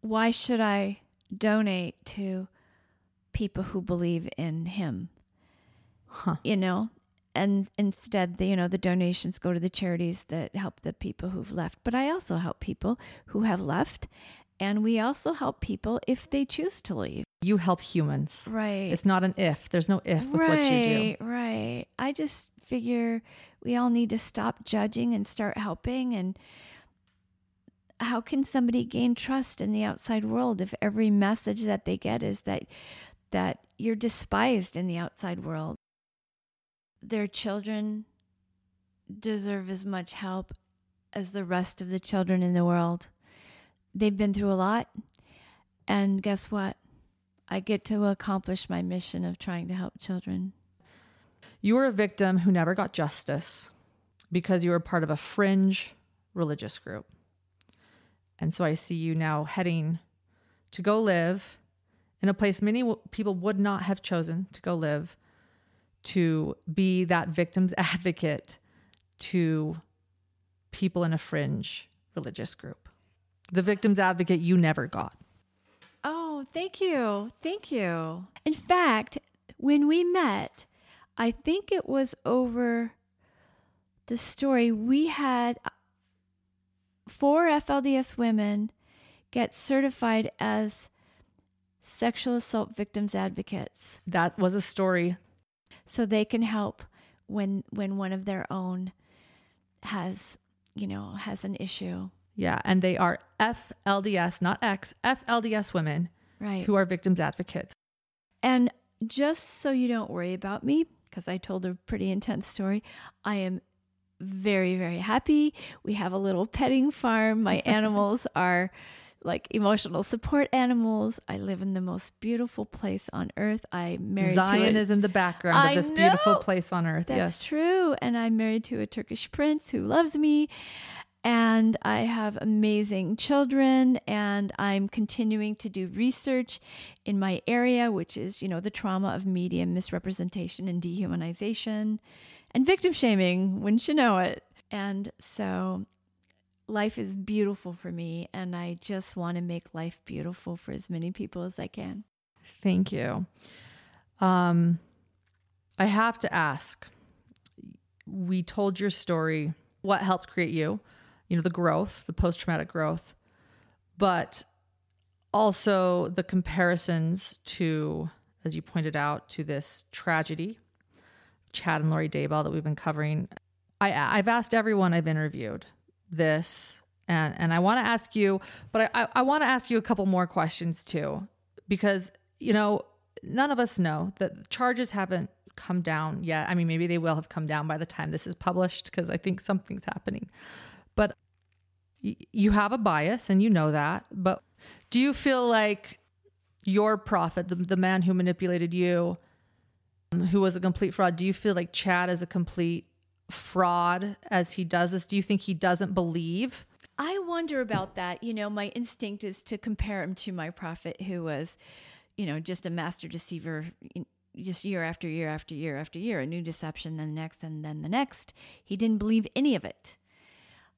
Why should I donate to people who believe in Him? Huh. You know? And instead, the, you know, the donations go to the charities that help the people who've left. But I also help people who have left. And we also help people if they choose to leave. You help humans. Right. It's not an if. There's no if with right, what you do. Right, right. I just figure we all need to stop judging and start helping. And how can somebody gain trust in the outside world if every message that they get is that that you're despised in the outside world? Their children deserve as much help as the rest of the children in the world. They've been through a lot. And guess what? I get to accomplish my mission of trying to help children. You were a victim who never got justice because you were part of a fringe religious group. And so I see you now heading to go live in a place many w- people would not have chosen to go live, to be that victim's advocate to people in a fringe religious group. The victim's advocate you never got. Oh, thank you. Thank you. In fact, when we met, I think it was over the story we had uh, four FLDS women get certified as sexual assault victims advocates That was a story. So they can help when when one of their own has, you know, has an issue. Yeah. And they are FLDS, not X, FLDS women Right. who are victims advocates. And just so you don't worry about me, because I told a pretty intense story, I am very, very happy. We have a little petting farm. My animals are like emotional support animals. I live in the most beautiful place on earth. I'm married Zion to a, is in the background I of this beautiful place on earth. That's yes. true. And I'm married to a Turkish prince who loves me. And I have amazing children, and I'm continuing to do research in my area, which is, you know, the trauma of media misrepresentation and dehumanization and victim shaming, wouldn't you know it? And so life is beautiful for me, and I just want to make life beautiful for as many people as I can. Thank you. Um, I have to ask. We told your story. What helped create you? You know, the growth, the post traumatic growth, but also the comparisons to, as you pointed out, to this tragedy, Chad and Lori Daybell that we've been covering. I, I've asked everyone I've interviewed this, and and I want to ask you, but I, I, I want to ask you a couple more questions too, because you know none of us know that charges haven't come down yet. I mean, maybe they will have come down by the time this is published, because I think something's happening. But y- you have a bias, and you know that. But do you feel like your prophet, the, the man who manipulated you, who was a complete fraud, do you feel like Chad is a complete fraud as he does this? Do you think he doesn't believe? I wonder about that. You know, my instinct is to compare him to my prophet who was, you know, just a master deceiver, just year after year after year after year, a new deception, then the next, and then the next. He didn't believe any of it.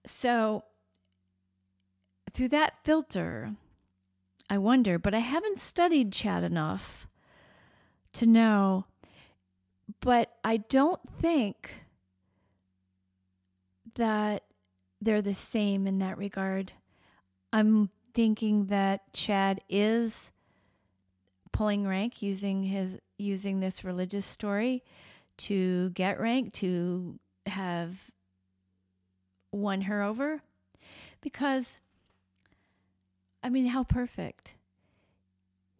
So, through that filter, I wonder, but I haven't studied Chad enough to know. But I don't think that they're the same in that regard. I'm thinking that Chad is pulling rank using his using this religious story to get rank to have won her over because I mean how perfect.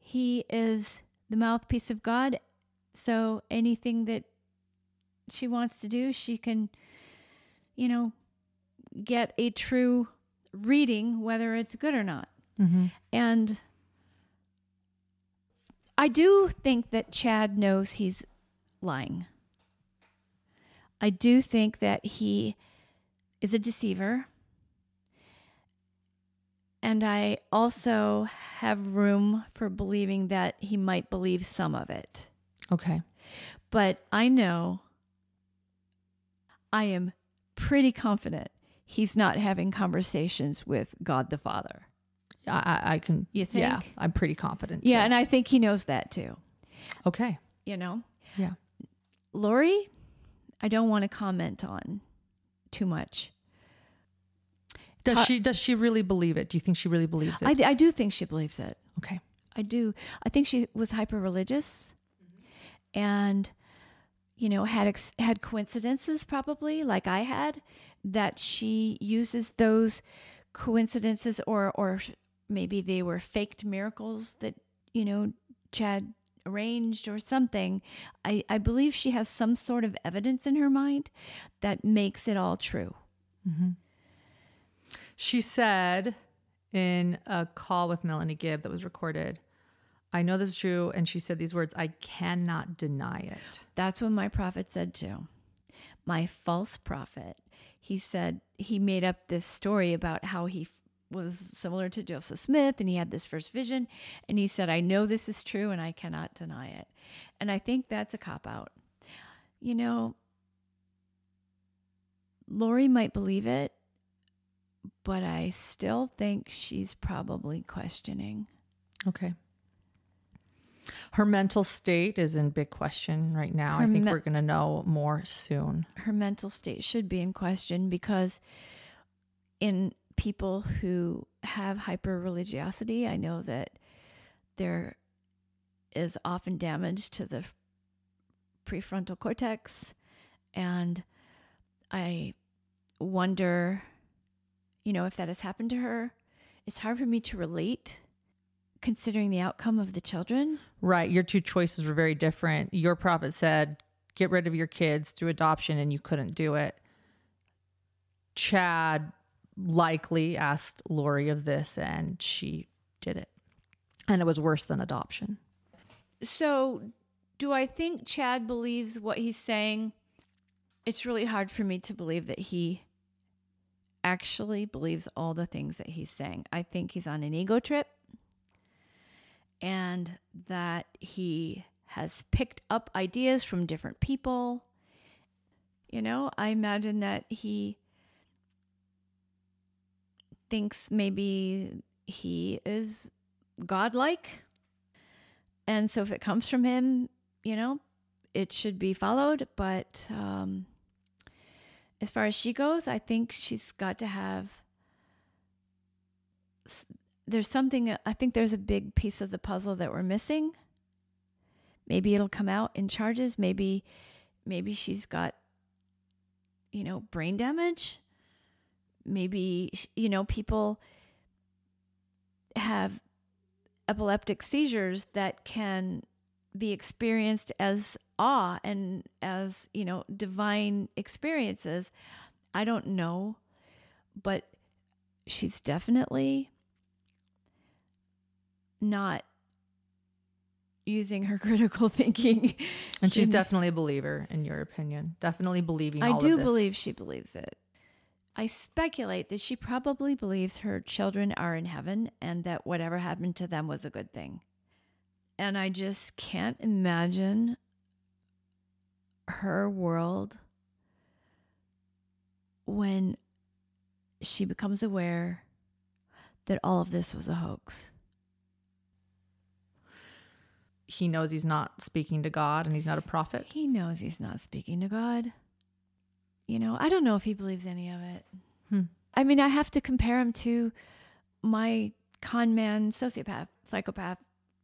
He is the mouthpiece of God, so anything that she wants to do, she can you know, get a true reading, whether it's good or not. Mm-hmm. And I do think that Chad knows he's lying. I do think that he is a deceiver. And I also have room for believing that he might believe some of it. Okay. But I know I am pretty confident he's not having conversations with God the Father. I, I, can. You think? Yeah. I'm pretty confident. Yeah, too. and I think he knows that too. okay. You know? Yeah. Lori, I don't want to comment on too much. Does she does she really believe it? Do you think she really believes it? I, I do think she believes it. okay. I do. I think she was hyper religious mm-hmm. and, you know, had, ex- had coincidences probably like I had that she uses those coincidences or, or maybe they were faked miracles that, you know, Chad arranged or something. I, I believe she has some sort of evidence in her mind that makes it all true. Mm-hmm. She said in a call with Melanie Gibb that was recorded, I know this is true. And she said these words, I cannot deny it. That's what my prophet said too. My false prophet. He said he made up this story about how he f- was similar to Joseph Smith and he had this first vision. And he said, I know this is true and I cannot deny it. And I think that's a cop out. You know, Lori might believe it, but I still think she's probably questioning. Okay. Her mental state is in big question right now. I think me- we're going to know more soon. her mental state should be in question because in people who have hyper religiosity, I know that there is often damage to the prefrontal cortex. And I wonder, you know, if that has happened to her. It's hard for me to relate considering the outcome of the children. Right. Your two choices were very different. Your prophet said, get rid of your kids through adoption, and you couldn't do it. Chad likely asked Lori of this, and she did it. And it was worse than adoption. So, do I think Chad believes what he's saying? It's really hard for me to believe that he actually believes all the things that he's saying. I think he's on an ego trip and that he has picked up ideas from different people. You know, I imagine that he thinks maybe he is godlike. And so if it comes from him, you know, it should be followed. But um, as far as she goes, I think she's got to have. There's something, I think there's a big piece of the puzzle that we're missing. Maybe it'll come out in charges. Maybe, maybe she's got, you know, brain damage. Maybe, you know, people have epileptic seizures that can be experienced as awe and as you know divine experiences i don't know but she's definitely not using her critical thinking And she's in- definitely a believer, in your opinion. Definitely believing I all do of this. believe she believes it. I speculate that she probably believes her children are in heaven and that whatever happened to them was a good thing. And I just can't imagine her world when she becomes aware that all of this was a hoax. He knows he's not speaking to God and he's not a prophet. He knows he's not speaking to God. You know, I don't know if he believes any of it. Hmm. I mean, I have to compare him to my con man, sociopath, psychopath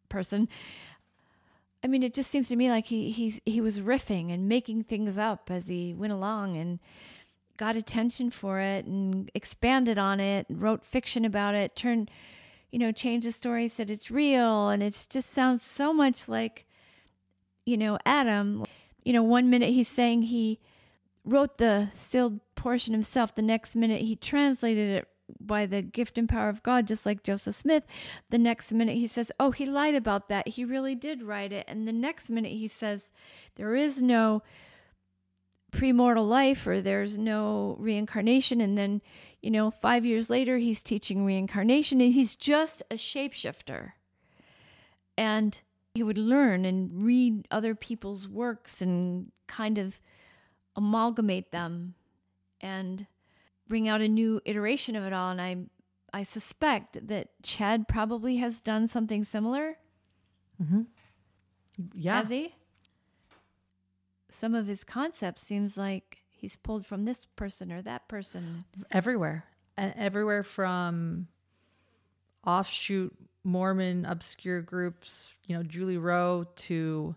person. I mean, it just seems to me like he he's he was riffing and making things up as he went along and got attention for it and expanded on it, wrote fiction about it, turned you know, changed the story, said it's real, and it just sounds so much like you know, Adam, you know, one minute he's saying he wrote the sealed portion himself, the next minute he translated it by the gift and power of God, just like Joseph Smith. The next minute he says, Oh, he lied about that. He really did write it. And the next minute he says, There is no premortal life or there's no reincarnation. And then, you know, five years later, he's teaching reincarnation and he's just a shapeshifter. And he would learn and read other people's works and kind of amalgamate them and bring out a new iteration of it all. And I, I suspect that Chad probably has done something similar. Mm-hmm. Yeah. Has he? Some of his concepts seems like he's pulled from this person or that person. Everywhere. Everywhere from offshoot Mormon obscure groups, you know, Julie Rowe to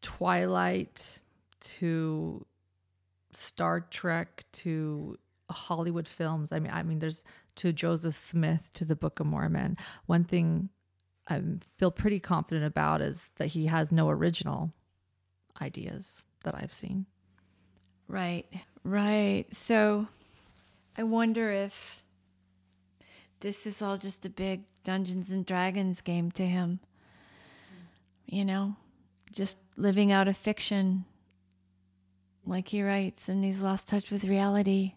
Twilight to Star Trek to Hollywood films. I mean, I mean, there's to Joseph Smith to the Book of Mormon. One thing I feel pretty confident about is that he has no original ideas that I've seen. Right, right. So I wonder if this is all just a big Dungeons and Dragons game to him. You know, just living out a fiction like he writes, and he's lost touch with reality.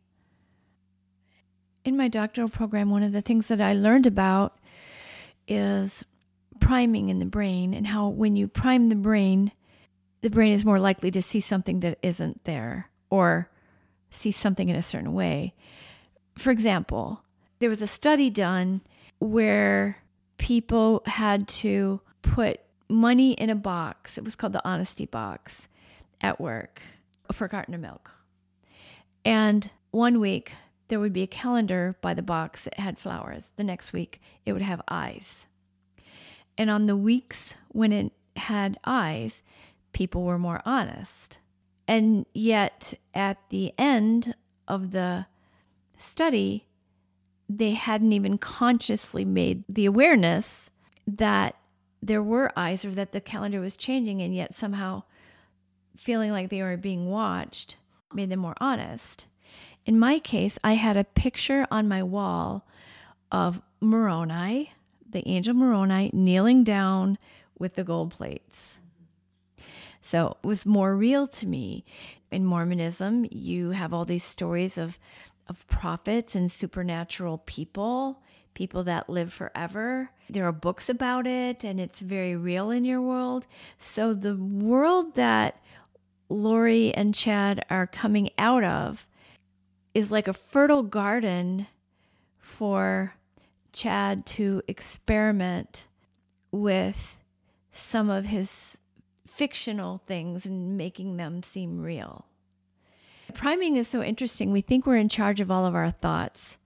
In my doctoral program, one of the things that I learned about is priming in the brain and how when you prime the brain, the brain is more likely to see something that isn't there or see something in a certain way. For example, there was a study done where people had to put money in a box. It was called the honesty box at work for of milk. And one week there would be a calendar by the box that had flowers. The next week it would have eyes. And on the weeks when it had eyes, people were more honest. And yet at the end of the study, they hadn't even consciously made the awareness that there were eyes or that the calendar was changing, and yet somehow feeling like they were being watched made them more honest. In my case, I had a picture on my wall of Moroni, the angel Moroni, kneeling down with the gold plates. So it was more real to me. In Mormonism, you have all these stories of, of prophets and supernatural people, people that live forever. There are books about it, and it's very real in your world. So the world that Lori and Chad are coming out of is like a fertile garden for Chad to experiment with some of his fictional things and making them seem real. Priming is so interesting. We think we're in charge of all of our thoughts,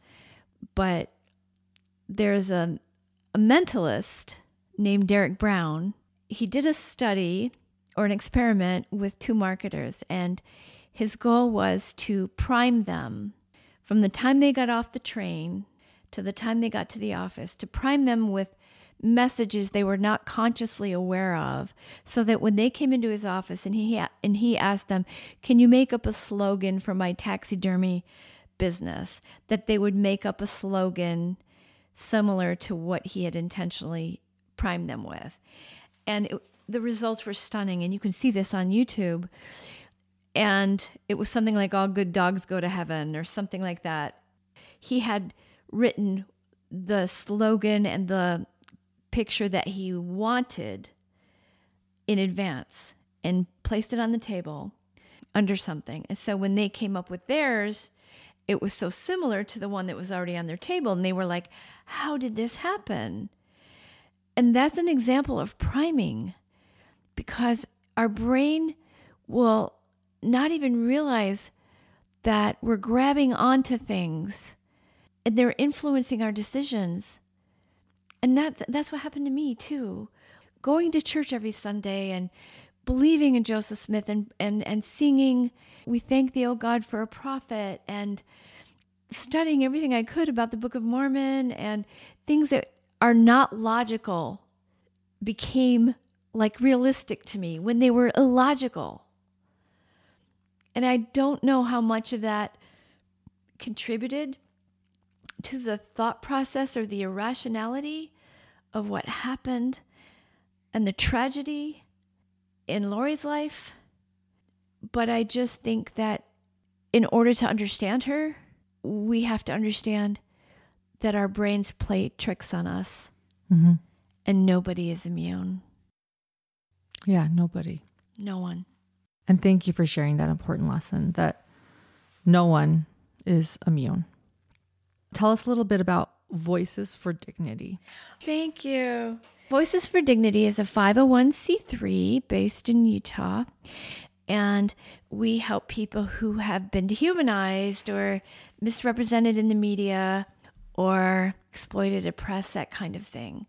but there's a, a mentalist named Derek Brown. He did a study or an experiment with two marketers, and his goal was to prime them from the time they got off the train to the time they got to the office, to prime them with messages they were not consciously aware of so that when they came into his office and he and he asked them can you make up a slogan for my taxidermy business? that they would make up a slogan similar to what he had intentionally primed them with. And it, the results were stunning and you can see this on YouTube. And it was something like all good dogs go to heaven or something like that. He had written the slogan and the picture that he wanted in advance and placed it on the table under something. And so when they came up with theirs, it was so similar to the one that was already on their table. And they were like, How did this happen? And that's an example of priming because our brain will not even realize that we're grabbing onto things and they're influencing our decisions and that that's what happened to me too. Going to church every sunday and believing in joseph smith and and and singing we thank thee o god for a prophet and studying everything i could about the book of mormon and things that are not logical became like realistic to me when they were illogical. And i don't know how much of that contributed to the thought process or the irrationality of what happened and the tragedy in Lori's life. But I just think that in order to understand her, we have to understand that our brains play tricks on us Mm-hmm. and nobody is immune. Yeah, nobody. No one. And thank you for sharing that important lesson that no one is immune. Tell us a little bit about Voices for Dignity. Thank you. Voices for Dignity is a 501c3 based in Utah. And we help people who have been dehumanized or misrepresented in the media or exploited, oppressed, that kind of thing.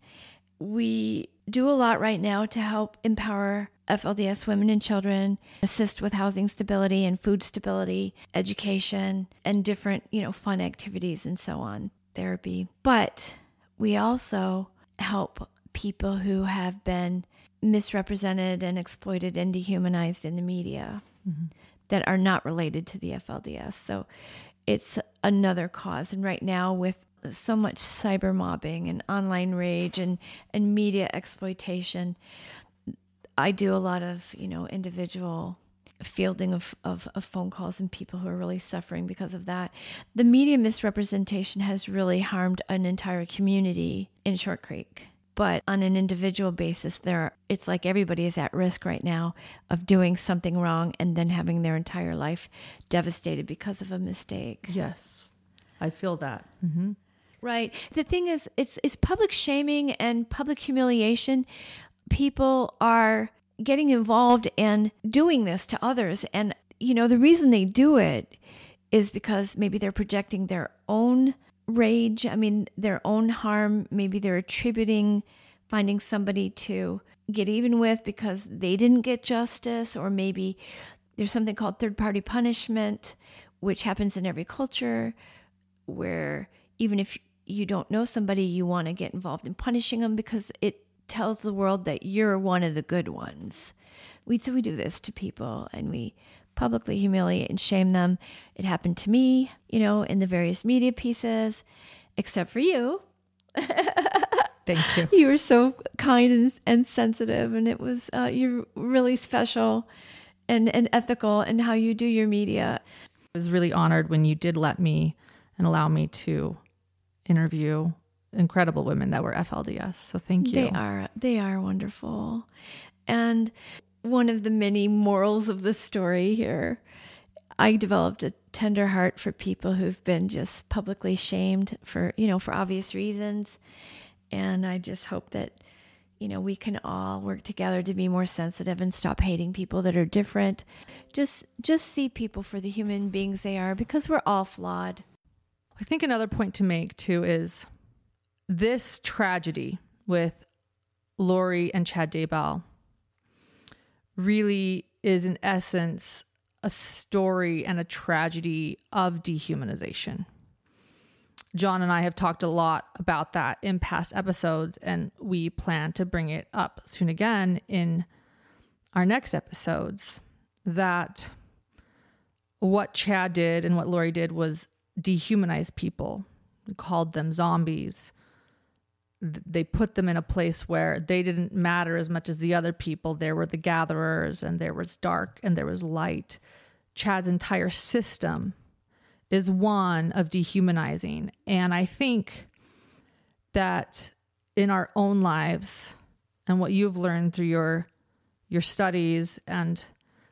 We do a lot right now to help empower FLDS women and children, assist with housing stability and food stability, education, and different, you know, fun activities and so on, therapy. But we also help people who have been misrepresented and exploited and dehumanized in the media mm-hmm. that are not related to the FLDS. So it's another cause. And right now, with so much cyber mobbing and online rage and, and media exploitation, I do a lot of, you know, individual fielding of, of, of phone calls and people who are really suffering because of that. The media misrepresentation has really harmed an entire community in Short Creek. But on an individual basis, there it's like everybody is at risk right now of doing something wrong and then having their entire life devastated because of a mistake. Yes, I feel that. Mm-hmm. Right. The thing is, it's it's public shaming and public humiliation. People are getting involved and doing this to others, and you know the reason they do it is because maybe they're projecting their own rage. I mean, their own harm. Maybe they're attributing finding somebody to get even with because they didn't get justice, or maybe there's something called third party punishment, which happens in every culture, where even if you don't know somebody, you want to get involved in punishing them because it tells the world that you're one of the good ones. We so we do this to people and we publicly humiliate and shame them. It happened to me, you know, in the various media pieces, except for you. Thank you. You were so kind and, and sensitive, and it was uh, you're really special and, and ethical in how you do your media. I was really honored when you did let me and allow me to interview incredible women that were FLDS. So thank you. They are they are wonderful. And one of the many morals of the story here, I developed a tender heart for people who've been just publicly shamed for, you know, for obvious reasons. And I just hope that you know, we can all work together to be more sensitive and stop hating people that are different. Just just see people for the human beings they are because we're all flawed. I think another point to make too is this tragedy with Lori and Chad Daybell really is in essence a story and a tragedy of dehumanization. John and I have talked a lot about that in past episodes, and we plan to bring it up soon again in our next episodes. That what Chad did and what Lori did was dehumanize people, called them zombies. They put them in a place where they didn't matter as much as the other people. There were the gatherers, and there was dark and there was light. Chad's entire system is one of dehumanizing. And I think that in our own lives and what you've learned through your your studies and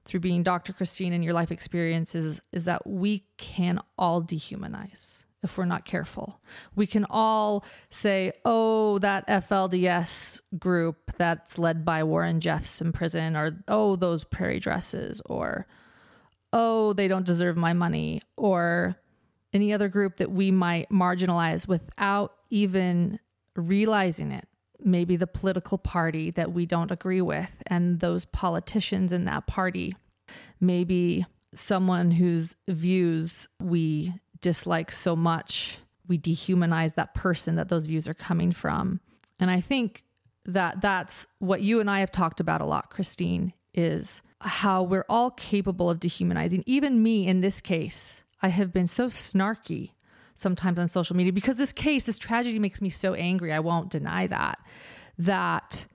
through being Dr. Christine and your life experiences is that we can all dehumanize if we're not careful. We can all say, oh, that FLDS group that's led by Warren Jeffs in prison, or oh, those prairie dresses, or oh, they don't deserve my money, or any other group that we might marginalize without even realizing it. Maybe the political party that we don't agree with, and those politicians in that party. Maybe someone whose views we dislike so much, we dehumanize that person that those views are coming from. And I think that that's what you and I have talked about a lot, Christine, is how we're all capable of dehumanizing. Even me in this case, I have been so snarky sometimes on social media because this case, this tragedy makes me so angry. I won't deny that. That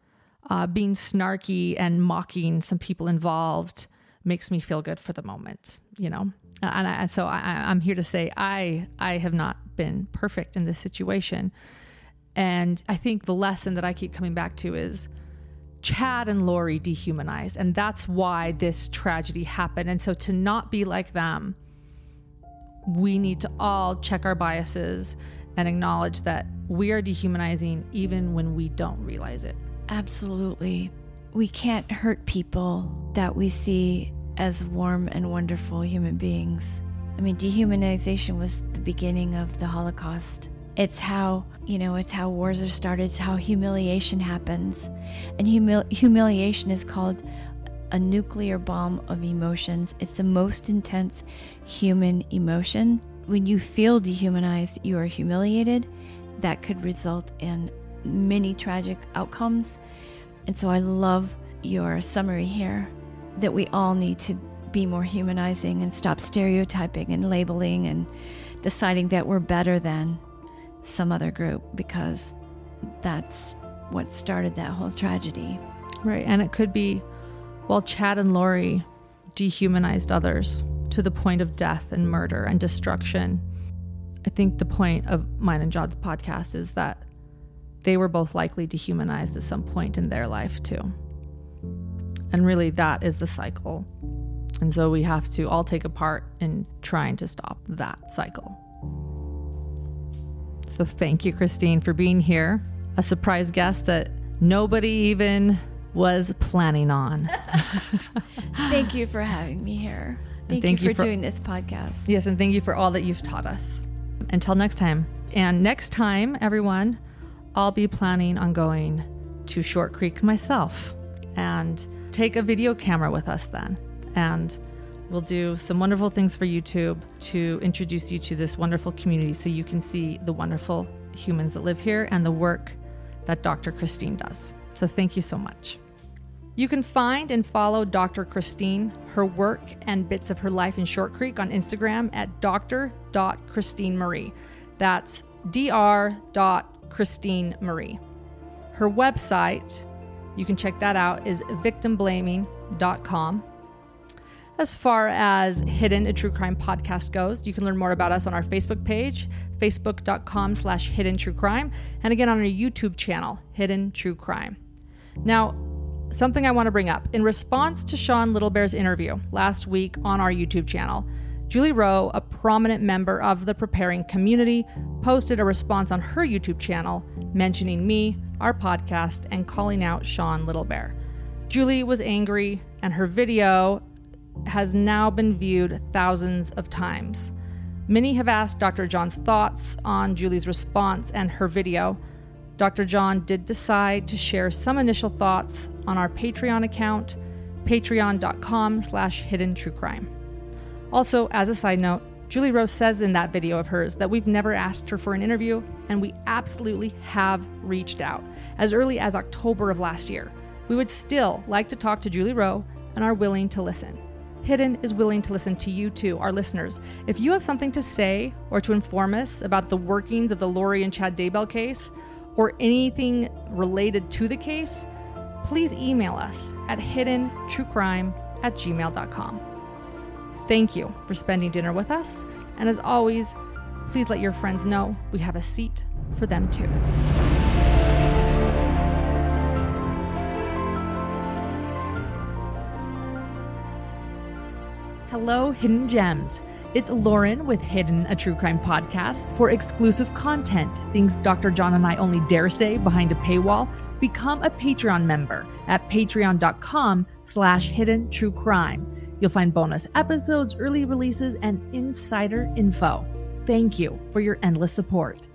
uh, being snarky and mocking some people involved makes me feel good for the moment, you know? Uh, and I, so I, I'm here to say I, I have not been perfect in this situation. And I think the lesson that I keep coming back to is Chad and Lori dehumanized. And that's why this tragedy happened. And so to not be like them, we need to all check our biases and acknowledge that we are dehumanizing even when we don't realize it. Absolutely. We can't hurt people that we see as warm and wonderful human beings. I mean, dehumanization was the beginning of the Holocaust. It's how, you know, it's how wars are started, it's how humiliation happens. And humil- humiliation is called a nuclear bomb of emotions. It's the most intense human emotion. When you feel dehumanized, you are humiliated. That could result in many tragic outcomes. And so I love your summary here that we all need to be more humanizing and stop stereotyping and labeling and deciding that we're better than some other group because that's what started that whole tragedy. Right. And it could be, well, Chad and Lori dehumanized others to the point of death and murder and destruction. I think the point of mine and John's podcast is that they were both likely dehumanized at some point in their life, too. And really, that is the cycle. And so we have to all take a part in trying to stop that cycle. So thank you, Christine, for being here. A surprise guest that nobody even was planning on. thank you for having me here. Thank, thank you, for, you for doing this podcast. Yes, and thank you for all that you've taught us. Until next time. And next time, everyone, I'll be planning on going to Short Creek myself and take a video camera with us then. And we'll do some wonderful things for YouTube to introduce you to this wonderful community so you can see the wonderful humans that live here and the work that Dr. Christine does. So thank you so much. You can find and follow Dr. Christine, her work, and bits of her life in Short Creek on Instagram at dr.christinemarie. That's dr.christinemarie. Her website, you can check that out, is victimblaming.com. As far as Hidden, a true crime podcast goes, you can learn more about us on our Facebook page, facebook.com slash hidden true crime, and again on our YouTube channel, Hidden True Crime. Now, something I want to bring up. In response to Sean Littlebear's interview last week on our YouTube channel, Julie Rowe, a prominent member of the preparing community, posted a response on her YouTube channel mentioning me, our podcast, and calling out Sean Littlebear. Julie was angry, and her video has now been viewed thousands of times. Many have asked Dr. John's thoughts on Julie's response and her video. Dr. John did decide to share some initial thoughts on our Patreon account, patreon.com slash hidden true crime. Also, as a side note, Julie Rowe says in that video of hers that we've never asked her for an interview, and we absolutely have reached out as early as October of last year. We would still like to talk to Julie Rowe and are willing to listen. Hidden is willing to listen to you too, our listeners. If you have something to say or to inform us about the workings of the Lori and Chad Daybell case or anything related to the case, please email us at hiddentruecrime at gmail.com. Thank you for spending dinner with us, and as always, please let your friends know we have a seat for them too. Hello, Hidden Gems. It's Lauren with Hidden, a true crime podcast. For exclusive content, things Dr. John and I only dare say behind a paywall, become a Patreon member at patreon.com slash hidden true crime. You'll find bonus episodes, early releases, and insider info. Thank you for your endless support.